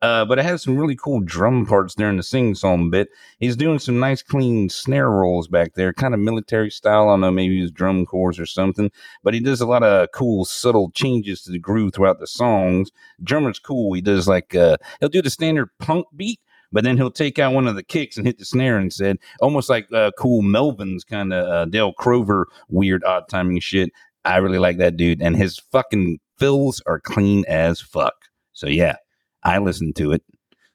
Uh, but it has some really cool drum parts during the sing song bit. He's doing some nice, clean snare rolls back there, kind of military style. I don't know, maybe his drum corps or something. But he does a lot of cool, subtle changes to the groove throughout the songs. Drummer's cool. He does like uh, he'll do the standard punk beat, but then he'll take out one of the kicks and hit the snare and said, almost like uh, cool Melvins kind of uh, Dale Crover weird odd timing shit. I really like that dude, and his fucking fills are clean as fuck. So yeah, I listened to it.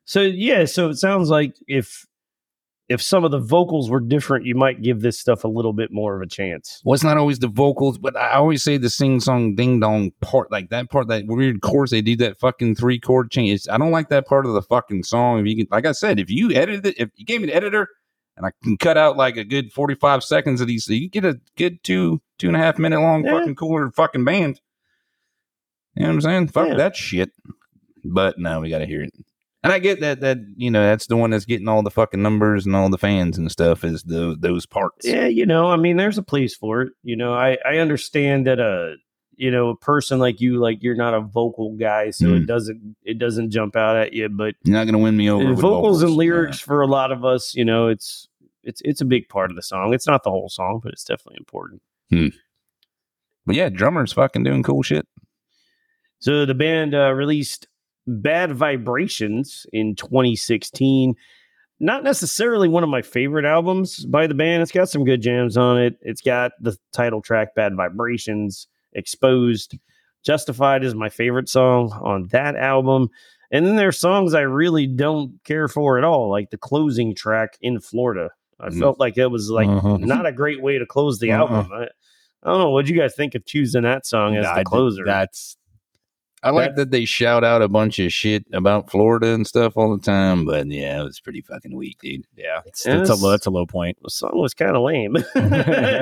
So yeah, so it sounds like if if some of the vocals were different, you might give this stuff a little bit more of a chance. Well, it's not always the vocals, but I always say the sing song ding dong part, like that part, that weird chorus. They do that fucking three chord change. It's, I don't like that part of the fucking song. If you can, like I said, if you edited it, if you gave me the editor and I can cut out like a good forty five seconds of these, so you get a good two two and a half minute long Yeah. fucking cooler fucking band. You know what I'm saying? Fuck Yeah. that shit. But no, we got to hear it. And I get that that you know that's the one that's getting all the fucking numbers and all the fans and stuff is the those parts. Yeah, you know, I mean, there's a place for it. You know, I I understand that a you know a person like you, like you're not a vocal guy, so Mm. it doesn't it doesn't jump out at you. But You're not gonna win me over. Uh, with vocals and Yeah. lyrics for a lot of us, you know, it's it's it's a big part of the song. It's not the whole song, but it's definitely important. But yeah, drummers fucking doing cool shit. So the band uh, released Bad Vibrations in 2016. Not necessarily one of my favorite albums by the band. It's got some good jams on it. It's got the title track Bad Vibrations, Exposed. Justified is my favorite song on that album. And then there's songs I really don't care for at all, like the closing track in Florida. I Mhm. felt like it was like Uh-huh. not a great way to close the Uh-uh. album. I, I don't know. What'd you guys think of choosing that song as I the did- closer? That's I like that they shout out a bunch of shit about Florida and stuff all the time, but yeah, it was pretty fucking weak, dude. yeah. It's, And it's a low, that's a low point. the song was kind of lame.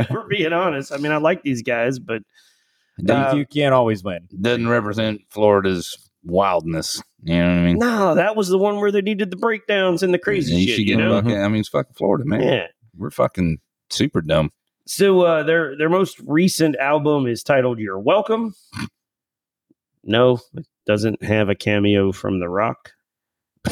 For being honest, I mean, I like these guys, but You- Uh, you can't always win. Doesn't represent Florida's wildness. You know what I mean? no, that was the one where they needed the breakdowns and the crazy you shit. should You get know? fucking, I mean, it's fucking Florida, man. Yeah. We're fucking super dumb. So uh, their their most recent album is titled "You're Welcome." No, it doesn't have a cameo from The Rock.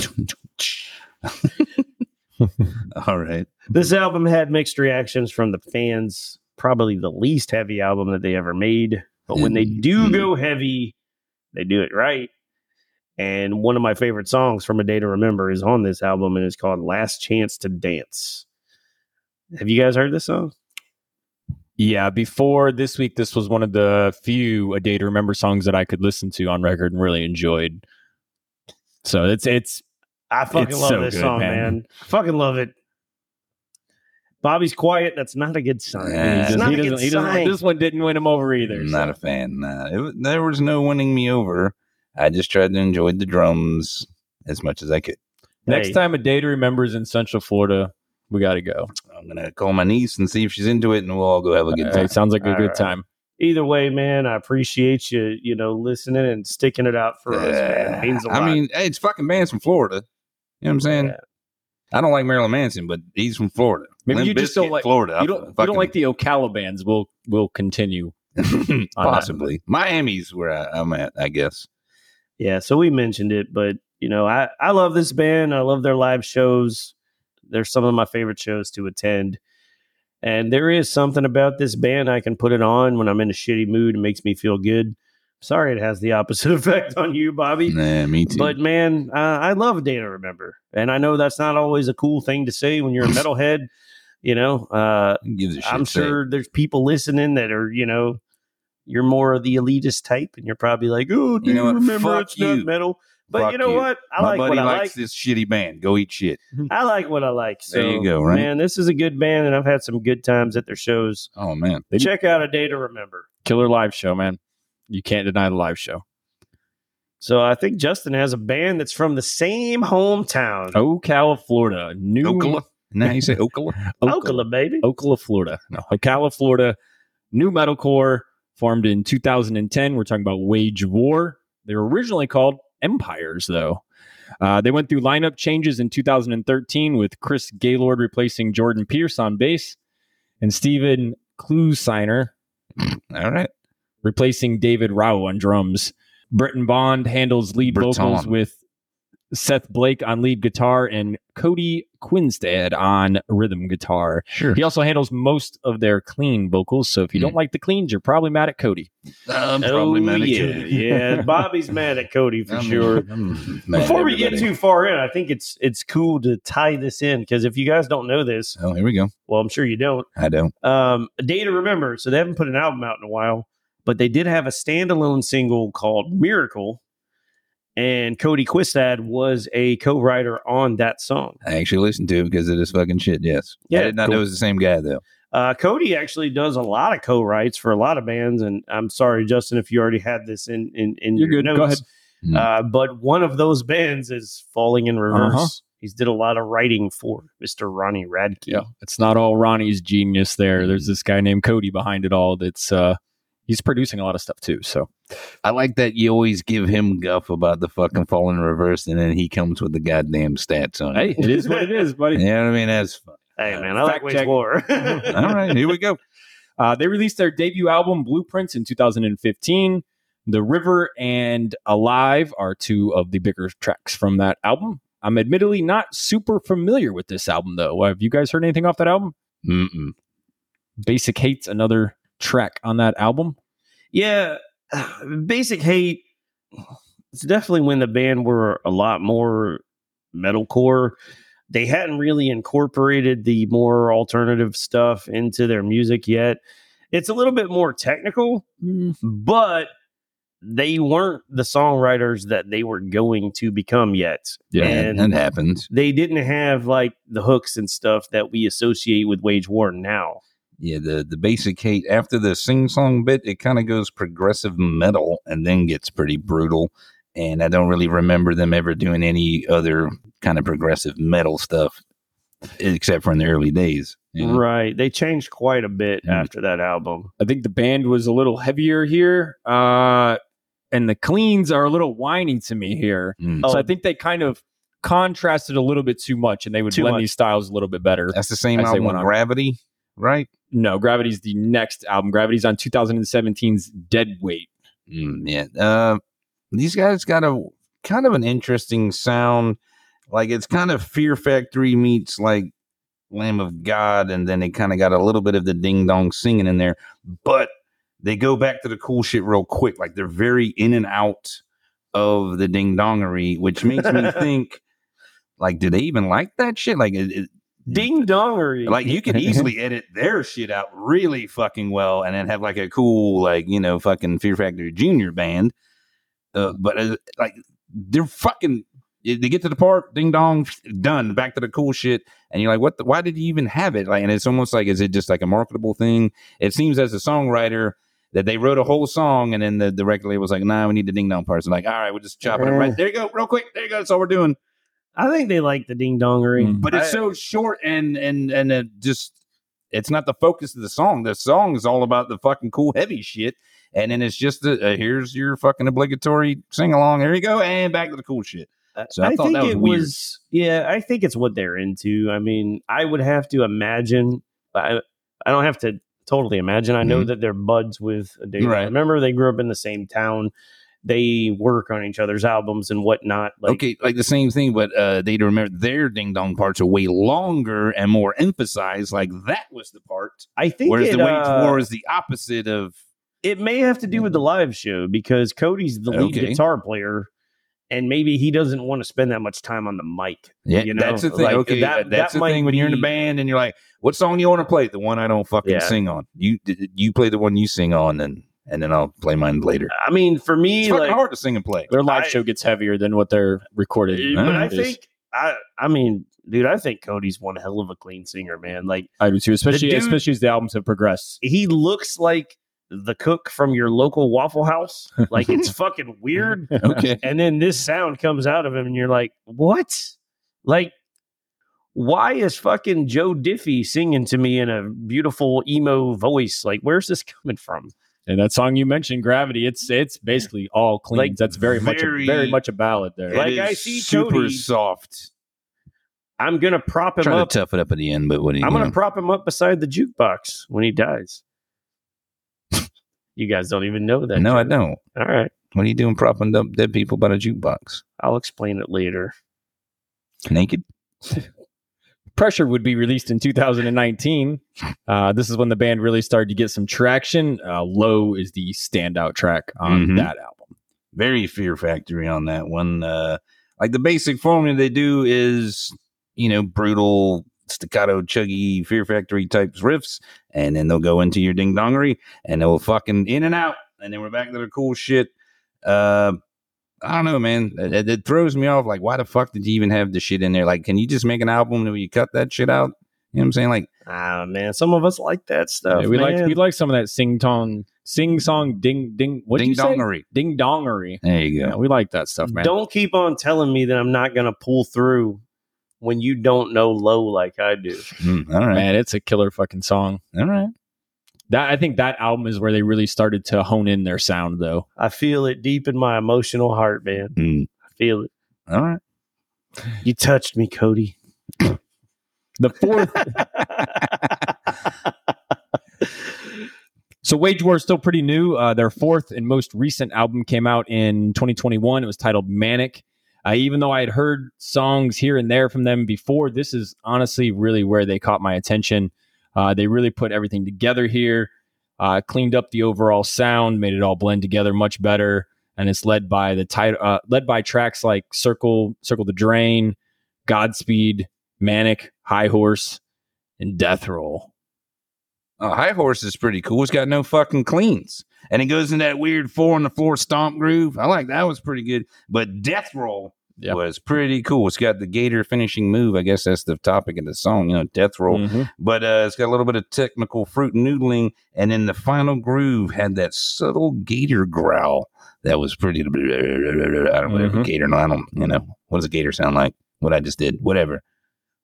All right. This album had mixed reactions from the fans. Probably the least heavy album that they ever made. But when they do Mhm. go heavy, they do it right. And one of my favorite songs from A Day to Remember is on this album and it's called Last Chance to Dance. Have you guys heard this song? Yeah, before this week, this was one of the few A Day to Remember songs that I could listen to on record and really enjoyed. So it's it's I fucking It's love so this good, song, man. man. I fucking love it. Bobby's quiet. That's not a good sign. Yeah. it's he not a doesn't, good he doesn't sign. this one didn't win him over either. I'm not a fan. Nah. It, there was no winning me over. I just tried to enjoy the drums as much as I could. Next time A Day to Remember is in Central Florida, we got to go. I'm gonna call my niece and see if she's into it, and we'll all go have a good Hey, time. sounds like a All good right. time. Either way, man, I appreciate you, you know, listening and sticking it out for us, man. It means a lot. I mean, hey, it's fucking bands from Florida. You know what I'm saying? Yeah. I don't like Marilyn Manson, but he's from Florida. Maybe Limp you just don't like- Florida. You don't, you don't like the Ocala bands. We'll we'll continue. the that. possibly Miami's where I, I'm at. I guess. Yeah, so we mentioned it, but you know, I I love this band. I love their live shows. They're some of my favorite shows to attend. And there is something about this band I can put it on when I'm in a shitty mood and makes me feel good. Sorry, it has the opposite effect on you, Bobby. Nah, me too. But man, uh, I love a day to remember, and I know that's not always a cool thing to say when you're a metalhead. You know, uh, Who gives a shit, I'm say it. sure there's people listening that are, you know, you're more of the elitist type, and you're probably like, "Oh, do You you know what? remember Fuck it's not you. metal?" But Fuck you know you. what? I My like buddy what I likes like. this shitty band. Go eat shit. I like what I like. So, There you go, right? man, this is a good band, and I've had some good times at their shows. Oh man, They- Check out a day to remember. Killer live show, man. You can't deny the live show. So I think Justin has a band that's from the same hometown, Ocala, Florida. New Ocala. Now you say Ocala. Ocala, baby. Ocala, Florida. No, Ocala, Florida. New metalcore formed in 2010. We're talking about Wage War. They were originally called Empires, though. Uh, they went through lineup changes in 2013 with Chris Gaylord replacing Jordan Pierce on bass and Stephen Kluesener All right. replacing David Rao on drums. Britton Bond handles lead Breton. vocals with Seth Blake on lead guitar, and Cody Quistad on rhythm guitar. Sure. He also handles most of their clean vocals. So if you don't like the cleans, you're probably mad at Cody. I'm probably oh, mad at yeah, Cody. yeah. Bobby's mad at Cody for I'm- sure. I'm Before we get too far in, I think it's it's cool to tie this in because if you guys don't know this, Oh, here we go. well, I'm sure you don't. I don't. Um, a day to remember. So they haven't put an album out in a while, but they did have a standalone single called "Miracle," and Cody Quistad was a co-writer on that song. I actually listened to it because of this fucking shit. Yes. Yeah, I did not cool. know it was the same guy though. Uh, Cody actually does a lot of co-writes for a lot of bands, and I'm sorry, Justin, if you already had this in in, in You're your good. notes. Go ahead. Uh, but one of those bands is Falling in Reverse. Uh-huh. He's did a lot of writing for Mr. Ronnie Radke. Yeah, it's not all Ronnie's genius there. There's this guy named Cody behind it all. That's uh, he's producing a lot of stuff too. So I like that you always give him guff about the fucking falling in reverse, and then he comes with the goddamn stats on hey, it. it is what it is, buddy. You know what I mean? That's fun. Hey man, I like Fact Wage check. War. All right, here we go. Uh, they released their debut album, Blueprints, in 2015. The River and Alive are two of the bigger tracks from that album. I'm admittedly not super familiar with this album, though. Have you guys heard anything off that album? Mm-mm. Basic Hate's another track on that album. yeah, Basic Hate. It's definitely when the band were a lot more metalcore. They hadn't really incorporated the more alternative stuff into their music yet. It's a little bit more technical, mm. but they weren't the songwriters that they were going to become yet. Yeah, And- that happens. They didn't have like the hooks and stuff that we associate with Wage War now. Yeah, the the basic hate after the sing song bit, it kind of goes progressive metal and then gets pretty brutal. And I don't really remember them ever doing any other kind of progressive metal stuff, except for in the early days. you know? Right. They changed quite a bit Mm. after that album. I think the band was a little heavier here. Uh, and the cleans are a little whiny to me here. Mm. Oh. So I think they kind of contrasted a little bit too much and they would Too blend much. these styles a little bit better. That's the same As they album went with on. Gravity, right? No, Gravity's the next album. Gravity's on 2017's Dead Weight. Mm, yeah. Uh, these guys got a kind of an interesting sound. Like it's kind of Fear Factory meets like Lamb of God, and then they kind of got a little bit of the ding dong singing in there, but they go back to the cool shit real quick. Like they're very in and out of the ding dongery, which makes me think, like, do they even like that shit? Like, it, it- Ding dongery. like you could easily edit their shit out really fucking well and then have like a cool like you know fucking fear factory junior band. Uh, but uh, like they're fucking they get to the part ding dong done back to the cool shit. And you're like what the, why did you even have it? Like and it's almost like is it just like a marketable thing? It seems as a songwriter that they wrote a whole song and then the, the record label was like nah we need the ding dong parts. And like all right we'll just chop it up right there you go real quick there you go that's all we're doing I think they like the ding dongery. Mm. but it's I- so short and and and it just it's not the focus of the song. The song is all about the fucking cool heavy shit, and then it's just the, uh, here's your fucking obligatory sing along. Here you go, and back to the cool shit. So I thought think that was it weird. was yeah, I think it's what they're into. I mean, I would have to imagine I I don't have to totally imagine. I know Mhm. that they're buds with a day. Right. Remember they grew up in the same town. They work on each other's albums and whatnot. Like okay, like the same thing, but uh, they remember their ding dong parts are way longer and more emphasized. Like that was the part, I think whereas it, the Wage uh, War is the opposite of. it may have to do with the live show because Cody's the lead Okay. guitar player, and maybe he doesn't want to spend that much time on the mic. Yeah, you know, that's the thing. like, okay, that- that's that the thing when you're in a band and you're like, "What song do you want to play?" The one I don't fucking Yeah. sing on. You you play the one you sing on, and and then I'll play mine later. I mean, for me, It's like, hard to sing and play. Their live I- show gets heavier than what they're recorded. Eh, but I is. think I, I mean, dude, I think Cody's one hell of a clean singer, man. Like I do too, especially dude- especially as the albums have progressed. he looks like the cook from your local Waffle House. Like it's fucking weird. Okay. And then this sound comes out of him, and you're like, what? Like, why is fucking Joe Diffie singing to me in a beautiful emo voice? Like, where's this coming from? And that song you mentioned, Gravity, it's it's basically all clean. Like, That's very, much a, very- very much a ballad there. Like, It I see super Cody- soft. I'm gonna prop him Try up. to tough it up at the end, but what do you? I'm gonna know. prop him up beside the jukebox when he dies. you guys don't even know that. No, I don't. All right. What are you doing propping up dead people by the jukebox? I'll explain it later. Naked? Pressure would be released in 2019. Uh, this is when the band really started to get some traction. Uh, Low is the standout track on Mhm. that album. Very Fear Factory on that one. Uh, like the basic formula they do is, you know, brutal staccato, chuggy Fear Factory types riffs, and then they'll go into your ding dongery, and they'll fucking in and out, and then we're back to the cool shit. I don't know, man. It, it- it throws me off. Like, why the fuck did you even have the shit in there? Like, can you just make an album where you cut that shit out? You know what I'm saying? Like, Ah, man, some of us like that stuff. Yeah, we like we like some of that sing tong, sing song, ding ding. What ding dongery. Ding dongery. There you go. Yeah, we like that stuff, man. Don't keep on telling me that I'm not going to pull through when you don't know low like I do. Mm, all right. man, it's a killer fucking song. All right. That I think that album is where they really started to hone in their sound, though. I feel it deep in my emotional heart, man. Mm, I feel it. all right. You touched me, Cody. The fourth, so Wage War is still pretty new. Uh, their fourth and most recent album came out in 2021. It was titled Manic. Uh, even though I had heard songs here and there from them before, this is honestly really where they caught my attention. Uh, they really put everything together here, uh, cleaned up the overall sound, made it all blend together much better, and it's led by the title, uh, led by tracks like "Circle," "Circle the Drain," "Godspeed," "Manic," "High Horse," and "Death Roll." Oh, High Horse is pretty cool. It's got no fucking cleans. And it goes in that weird four on the floor stomp groove. I like that was pretty good. But Death Roll Yep. was pretty cool. It's got the Gator finishing move. I guess that's the topic of the song, you know, Death Roll. Mhm. But uh, it's got a little bit of technical fruit noodling. And then the final groove had that subtle Gator growl that was pretty. I don't know, Mhm. Gator, no, I don't, you know, what does a Gator sound like? What I just did, whatever.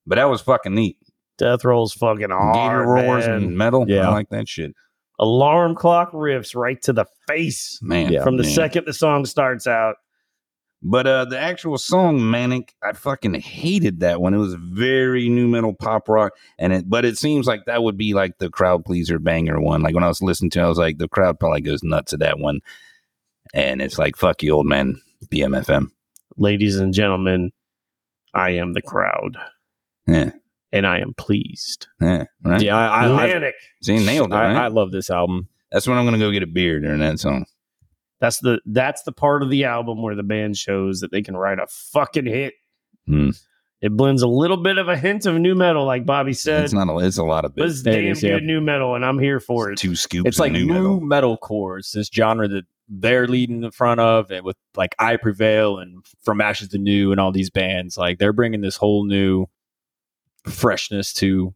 But that was fucking neat. Death roll's fucking hard, Gator roars man. and metal. Yeah. I like that shit. Alarm clock riffs right to the face Man. Yeah. from the man. second the song starts out. But uh the actual song Manic, I fucking hated that one. It was very nu metal pop rock, and it but it seems like that would be like the crowd pleaser banger one. Like when I was listening to, it, I was like, the crowd probably goes nuts at that one, and it's like fuck you, old man, BMFM. Ladies and gentlemen, I am the crowd, Yeah, and I am pleased. yeah, right. Yeah, I, I, I, Manic. See, nailed it. I. I love this album. That's when I'm gonna go get a beer during that song. That's the that's the part of the album where the band shows that they can write a fucking hit. Hmm. It blends a little bit of a hint of nu metal, like Bobby said. It's not a. It's a lot of but it's It damn is, yeah. good nu metal, and I'm here for it. Two scoops. It's of like new new, metal. metal core. It's this genre that they're leading the front of, and with like I Prevail and From Ashes to New and all these bands, like they're bringing this whole new freshness to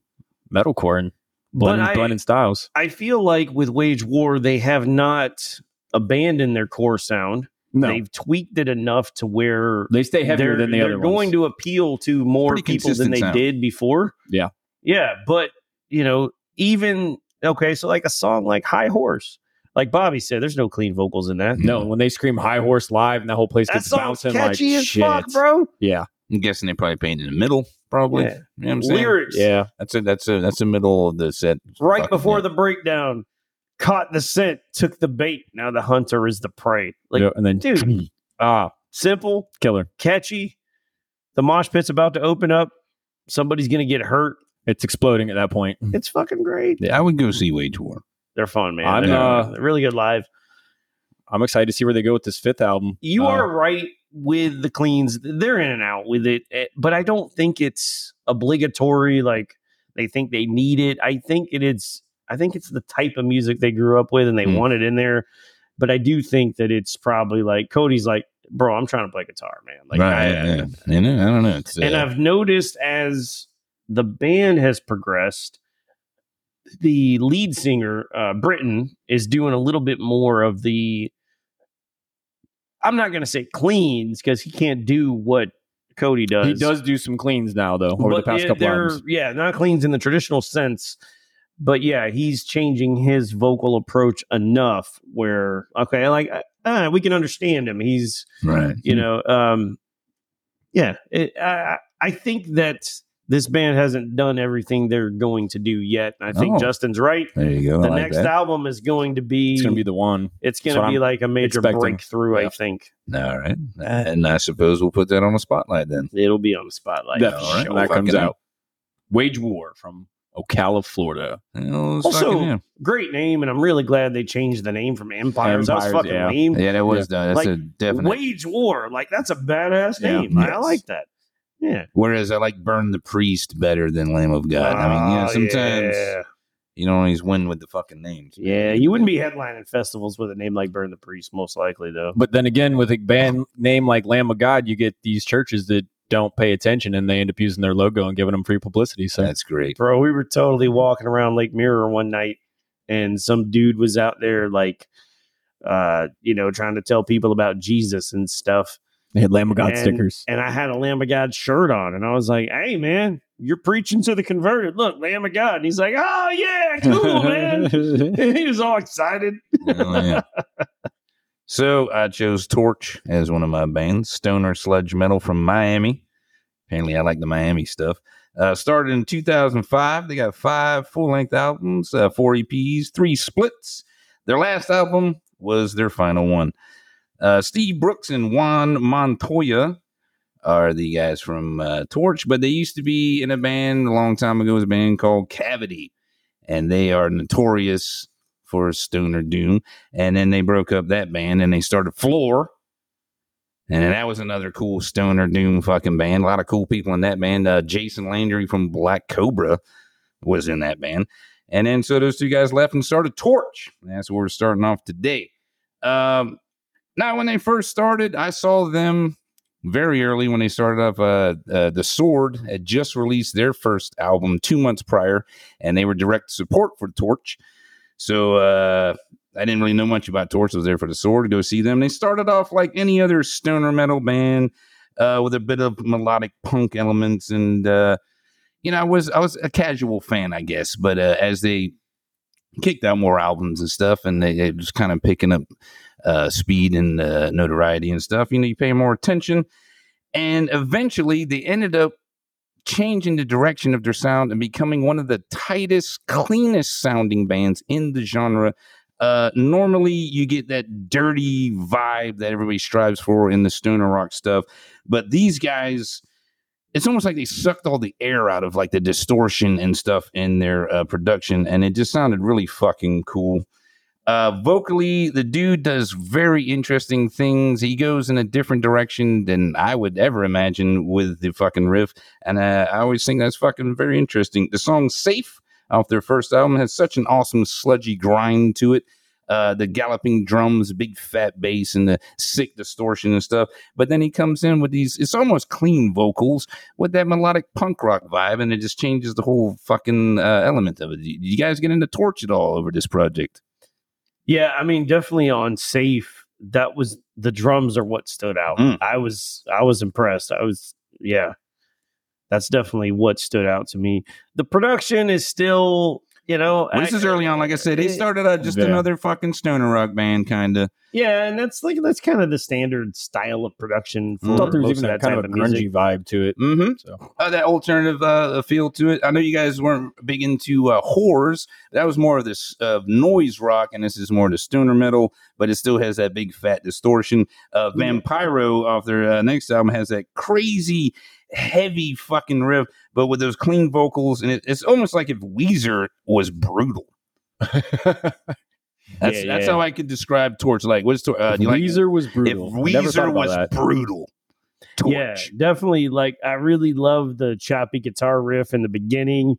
metalcore and But blending, I, blending styles. I feel like with Wage War, they have not abandoned their core sound. No, They've tweaked it enough to where they stay heavier they're, than the they're other going ones. to appeal to more Pretty people than they sound. did before. Yeah. Yeah. But, you know, even, okay, so like a song like High Horse, like Bobby said, there's no clean vocals in that. no, when they scream "High Horse" live and that whole place That gets song's bouncing catchy like as shit, fuck, bro. Yeah, I'm guessing they probably painted in the middle. Probably. Yeah. You know what I'm saying? Lyrics. yeah. That's a that's a that's the middle of the set. Right Fucking before yeah. the breakdown, caught the scent, took the bait. Now the hunter is the prey. Like, Yeah, and then dude, ah, simple, killer. catchy. The mosh pit's about to open up. Somebody's gonna get hurt. It's exploding at that point. It's fucking great. Yeah, I would go see Wage War. They're fun, man. I'm, they're, uh, they're really good live. I'm excited to see where they go with this fifth album. You Uh, are right with the cleans. They're in and out with it, eh, but I don't think it's obligatory. Like they think they need it. I think it is. I think it's the type of music they grew up with, and they Hmm. want it in there. But I do think that it's probably like Cody's like, bro, I'm trying to play guitar, man. Like, right. I- yeah. You know, I don't know. It's, and uh, I've noticed as the band has progressed, the lead singer, uh, Britton, is doing a little bit more of the. I'm not going to say cleans because he can't do what Cody does. He does do some cleans now, though, over the past yeah, couple they're- albums. Yeah, not cleans in the traditional sense. But yeah, he's changing his vocal approach enough where, okay, like, uh, we can understand him. He's right. you know um yeah it, I, I think that this band hasn't done everything they're going to do yet. And I think Oh. Justin's right. There you go. The like next that. album is going to be It's gonna be the one. it's going to be I'm like a major expecting. breakthrough. I think All right. And I suppose we'll put that on the spotlight then. it'll be on the spotlight. Yeah, all right. when that comes out. Wage War from Ocala, Florida. Well, Also, fucking, yeah. great name, and I'm really glad they changed the name from Empires. that was Empires, fucking yeah. lame. Yeah, that was done. That's Like, a definite. Wage War, like that's a badass Yeah. name. I Yes. like that. Yeah. Whereas I like Burn the Priest better than Lamb of God. I mean, yeah, Oh, sometimes yeah. you don't always win with the fucking names. Yeah, you wouldn't be headlining festivals with a name like Burn the Priest, most likely though. But then again, with a band name like Lamb of God, you get these churches that don't pay attention and they end up using their logo and giving them free publicity. So That's great. Bro, we were totally walking around Lake Mirror one night, and some dude was out there like, uh, you know, trying to tell people about Jesus and stuff. they had Lamb of God And- stickers. And I had a Lamb of God shirt on, and I was like, "Hey, man, you're preaching to the converted. Look, Lamb of God." And he's like, "Oh yeah, cool, man." he was all excited. Oh, yeah. So I chose Torche as one of my bands, stoner sludge metal from Miami. Apparently, I like the Miami stuff. Uh, started in 2005. They got five full length albums, uh, four EPs, three splits. Their last album was their final one. Uh, Steve Brooks and Juan Montoya are the guys from uh, Torche, but they used to be in a band a long time ago. It was a band called Cavity, and they are notorious for stoner doom. And then they broke up that band and they started Floor. And that was another cool stoner doom fucking band. A lot of cool people in that band. Uh, Jason Landry from Black Cobra was in that band. And then so those two guys left and started Torche. That's where we're starting off today. Um, now, when they first started, I saw them very early when they started off. Uh, uh, the Sword had just released their first album two months prior, and they were direct support for Torche. So uh, I didn't really know much about Torche. I was there for the Sword to go see them. They started off like any other stoner metal band uh, with a bit of melodic punk elements, and uh, you know, I was I was a casual fan, I guess. But uh, as they kicked out more albums and stuff, and they, they just kind of picking up uh, speed and uh, notoriety and stuff, you know, you pay more attention, and eventually they ended up changing the direction of their sound and becoming one of the tightest, cleanest sounding bands in the genre. Uh, normally, you get that dirty vibe that everybody strives for in the stoner rock stuff, but these guys, it's almost like they sucked all the air out of like the distortion and stuff in their uh, production, and it just sounded really fucking cool. Uh, vocally, the dude does very interesting things. He goes in a different direction than I would ever imagine with the fucking riff. And uh, I always think that's fucking very interesting. The song Safe off their first album has such an awesome sludgy grind to it. Uh, the galloping drums, big fat bass, and the sick distortion and stuff. But then he comes in with these, it's almost clean vocals with that melodic punk rock vibe, and it just changes the whole fucking uh, element of it. You guys get into Torche at all over this project? Yeah, I mean, definitely on safe. That was the drums are what stood out. Mm. I was I was impressed. I was yeah. That's definitely what stood out to me. The production is still, you know, Well, this I- is early on. Like I said, they started out just Yeah. another fucking stoner rock band, kind of. Yeah, and that's like that's kind of the standard style of production for I thought there was even of that kind type of a of music. grungy vibe to it. Mm-hmm. So Uh, that alternative uh, feel to it. I know you guys weren't big into uh, horrors. That was more of this uh, noise rock, and this is more the stoner metal, but it still has that big fat distortion. Uh, Vampiro off their uh, next album has that crazy heavy fucking riff, but with those clean vocals, and it, it's almost like if Weezer was brutal. That's Yeah, that's yeah. how I could describe Torche. Like, what's Tor- uh, if you like Weezer was if brutal. I never thought Weezer was that. brutal? Torche. Yeah, definitely. Like I really love the choppy guitar riff in the beginning,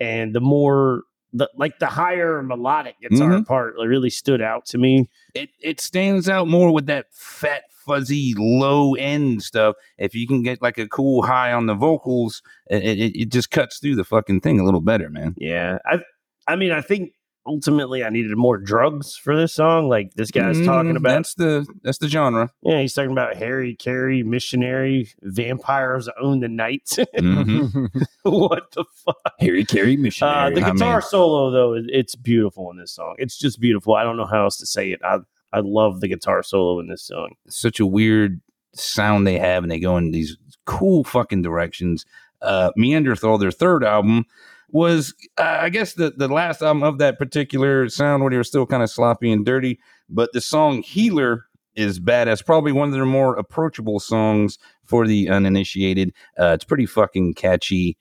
and the more the like the higher melodic guitar Mhm. part really stood out to me. it it stands out more with that fat fuzzy low end stuff if you can get like a cool high on the vocals it, it, it just cuts through the fucking thing a little better man Yeah, I I mean I think ultimately I needed more drugs for this song. Like this guy's talking Mm, about that's the that's the genre yeah, he's talking about Harry Carey, missionary, vampires own the night. Mhm. what the fuck? Harry Carey Uh, missionary. the I guitar mean- solo though, it's beautiful in this song. It's just beautiful. I don't know how else to say it. I I love the guitar solo in this song. such a weird sound they have and they go in these cool fucking directions Uh, Meanderthal, their third album, was uh, I guess the the last album of that particular sound where they were still kind of sloppy and dirty. But the song Healer is badass. Probably one of their more approachable songs for the uninitiated. Uh, it's pretty fucking catchy.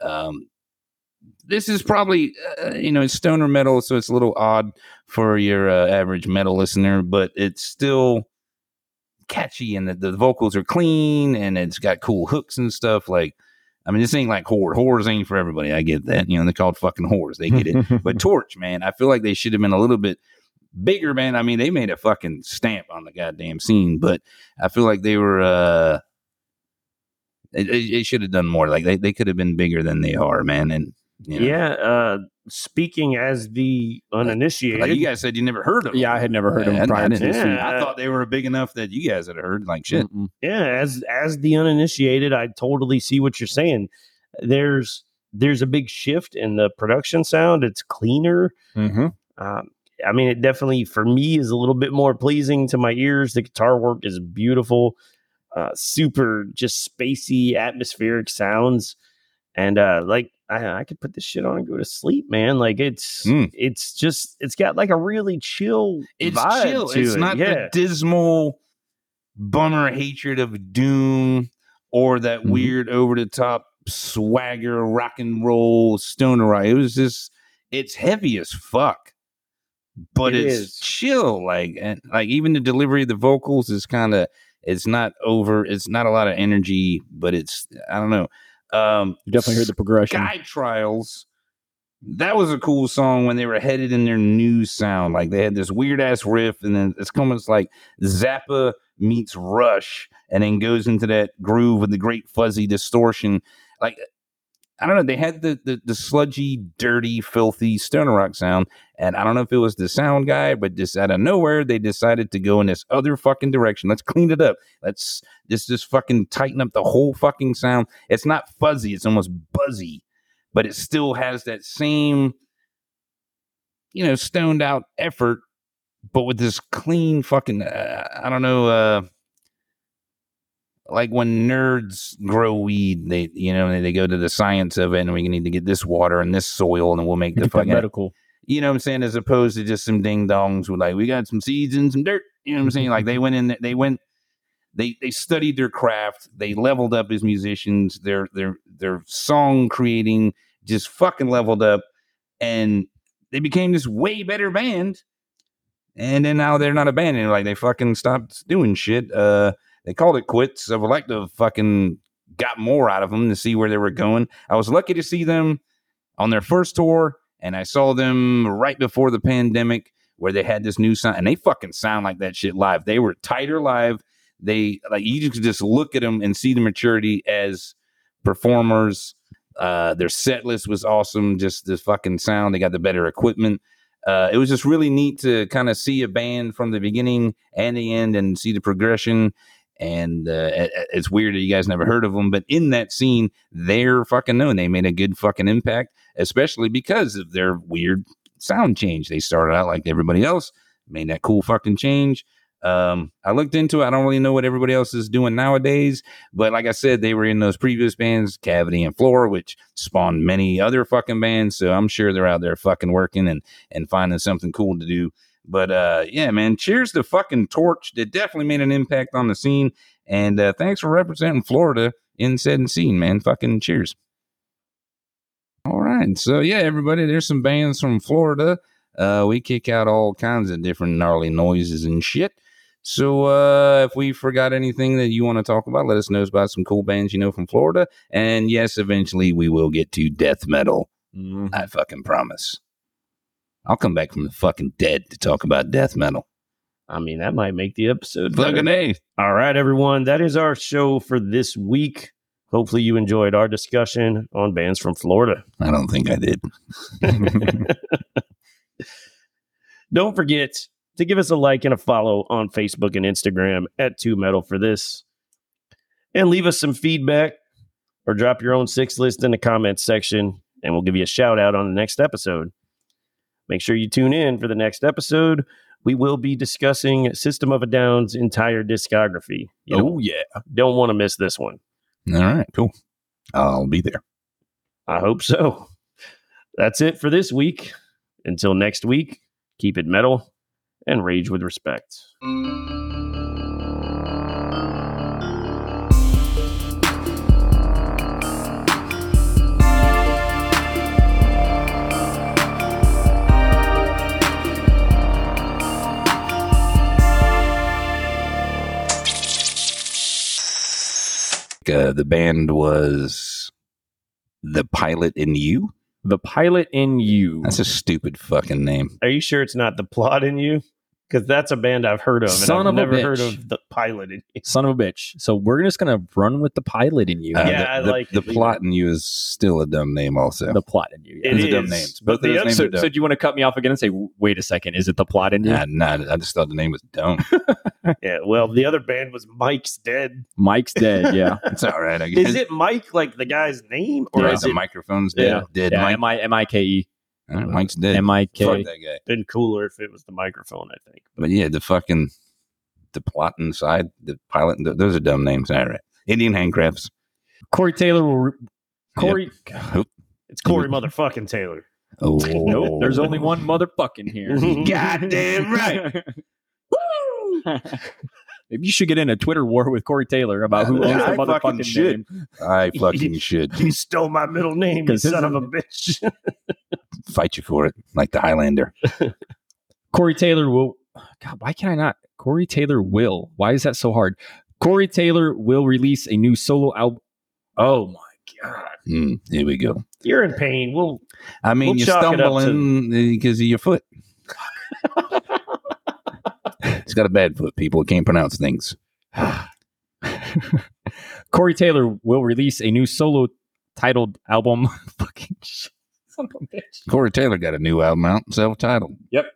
Um, this is probably uh, you know it's stoner metal, so it's a little odd for your uh, average metal listener, but it's still catchy and the, the vocals are clean and it's got cool hooks and stuff. Like, I mean, this ain't like horror. Horrors ain't for everybody. I get that. You know, they're called fucking horrors. They get it. but Torche, man, I feel like they should have been a little bit bigger, man. I mean, they made a fucking stamp on the goddamn scene, but I feel like they were. uh they, they should have done more. Like they, they could have been bigger than they are, man. And you know, Yeah. Uh, speaking as the uninitiated, like you guys said, you never heard of them. Yeah, I had never heard of them prior to this. Yeah. I thought they were big enough that you guys had heard. Like shit. Mm-mm. yeah, as as the uninitiated, I totally see what you're saying. There's there's a big shift in the production sound. It's cleaner. Mhm. Um, I mean, it definitely for me is a little bit more pleasing to my ears. The guitar work is beautiful, uh, super just spacey, atmospheric sounds, and uh, like I, I could put this shit on and go to sleep, man. Like it's Mm. it's just it's got like a really chill. It's vibe chill. to It's it. not yeah. the dismal bummer hatred of doom or that Mhm. weird over the top swagger rock and roll stoner rock. It was just it's heavy as fuck. But It it's is. chill. Like and like even the delivery of the vocals is kind of it's not over, it's not a lot of energy, but it's I don't know. Um You definitely heard the progression. Sky Trials. That was a cool song when they were headed in their new sound. Like they had this weird ass riff, and then it's almost like Zappa meets Rush, and then goes into that groove with the great fuzzy distortion. Like I don't know, they had the the, the sludgy, dirty, filthy stoner rock sound, and I don't know if it was the sound guy, but just out of nowhere they decided to go in this other fucking direction. Let's clean it up. Let's just just fucking tighten up the whole fucking sound. It's not fuzzy; it's almost buzzy but it still has that same, you know, stoned out effort, but with this clean fucking, uh, I don't know, uh, like when nerds grow weed, they, you know, they, they go to the science of it and we need to get this water and this soil and we'll make the fucking, medical. you know what I'm saying? As opposed to just some ding dongs with like, we got some seeds and some dirt. You know what I'm saying? Like they went in, there- they went, they they studied their craft. They leveled up as musicians. Their their their song creating just fucking leveled up, and they became this way better band. And then now they're not a band anymore. Like they fucking stopped doing shit. Uh, they called it quits. I would like to fucking got more out of them to see where they were going. I was lucky to see them on their first tour, and I saw them right before the pandemic where they had this new sound, and they fucking sound like that shit live. They were tighter live. They like you could just look at them and see the maturity as performers. Uh, their set list was awesome. Just the fucking sound. They got the better equipment. Uh, it was just really neat to kind of see a band from the beginning and the end and see the progression. And uh, it's weird that you guys never heard of them, but in that scene, they're fucking known. They made a good fucking impact, especially because of their weird sound change. They started out like everybody else, made that cool fucking change. Um, I looked into it. I don't really know what everybody else is doing nowadays, but like I said, they were in those previous bands, Cavity and Floor, which spawned many other fucking bands. So I'm sure they're out there fucking working and and finding something cool to do. But uh, yeah, man, cheers to fucking Torche. That definitely made an impact on the scene. And uh, thanks for representing Florida in said scene, man. Fucking cheers. All right. So yeah, everybody, there's some bands from Florida. Uh, we kick out all kinds of different gnarly noises and shit. So uh, if we forgot anything that you want to talk about, let us know about some cool bands you know from Florida. And yes, eventually we will get to death metal. Mhm. I fucking promise. I'll come back from the fucking dead to talk about death metal. I mean, that might make the episode. Fucking. A. All right, everyone. That is our show for this week. Hopefully, you enjoyed our discussion on bands from Florida. I don't think I did. Don't forget to give us a like and a follow on Facebook and Instagram at Two Metal for this. And leave us some feedback or drop your own six list in the comments section, and we'll give you a shout out on the next episode. Make sure you tune in for the next episode. We will be discussing System of a Down's entire discography. You Oh yeah. don't want to miss this one. All right, cool. I'll be there. I hope so. That's it for this week. Until next week, keep it metal and rage with respect. Uh, the band was The Pilot in You. The pilot in you. That's a stupid fucking name. Are you sure it's not the plot in you? Because that's a band I've heard of, and Son I've of a never heard bitch. of the pilot in you. Son of a bitch. So we're just gonna run with the pilot in you. Uh, Yeah, the, I the, like it. the Leave plot in you is still a dumb name, also. the plot in you. Yeah. It Those are dumb is, names. but Both of the those other- names so, are dumb. so do you want to cut me off again and say, wait a second, is it the plot in you? Nah, nah, I just thought the name was dumb. Yeah, well, the other band was Mike's Dead. Mike's dead. Yeah. it's all right, I guess. Is it Mike like the guy's name, or Yeah, is the it microphone's Yeah. dead. Dead yeah. Mike. M I M I K E. All right, Mike's dead. M I Fuck that guy. been cooler if it was the microphone? I think. But yeah, the fucking the plot inside the pilot. th- those are dumb names. All right, Indian handcrafts. Corey Taylor will. Re- Corey. Oop. It's Corey motherfucking Taylor. Oh, Nope. There's only one motherfucking here. Goddamn right. Maybe you should get in a Twitter war with Corey Taylor about who owns the I fucking motherfucking should. name. I fucking should You stole my middle name, you 'Cause his- son of a bitch. fight you for it, like the Highlander. Corey Taylor will. God, why can I not? Corey Taylor will. Why is that so hard? Corey Taylor will release a new solo album. Oh my god! Hmm, here we go. You're in pain. We'll I mean, We'll you're chalk it up to- stumbling because of your foot. He's got a bad foot. People can't pronounce things. Corey Taylor will release a new solo titled album. Fucking shit. Son of a bitch. Corey Taylor got a new album out, self-titled. Yep.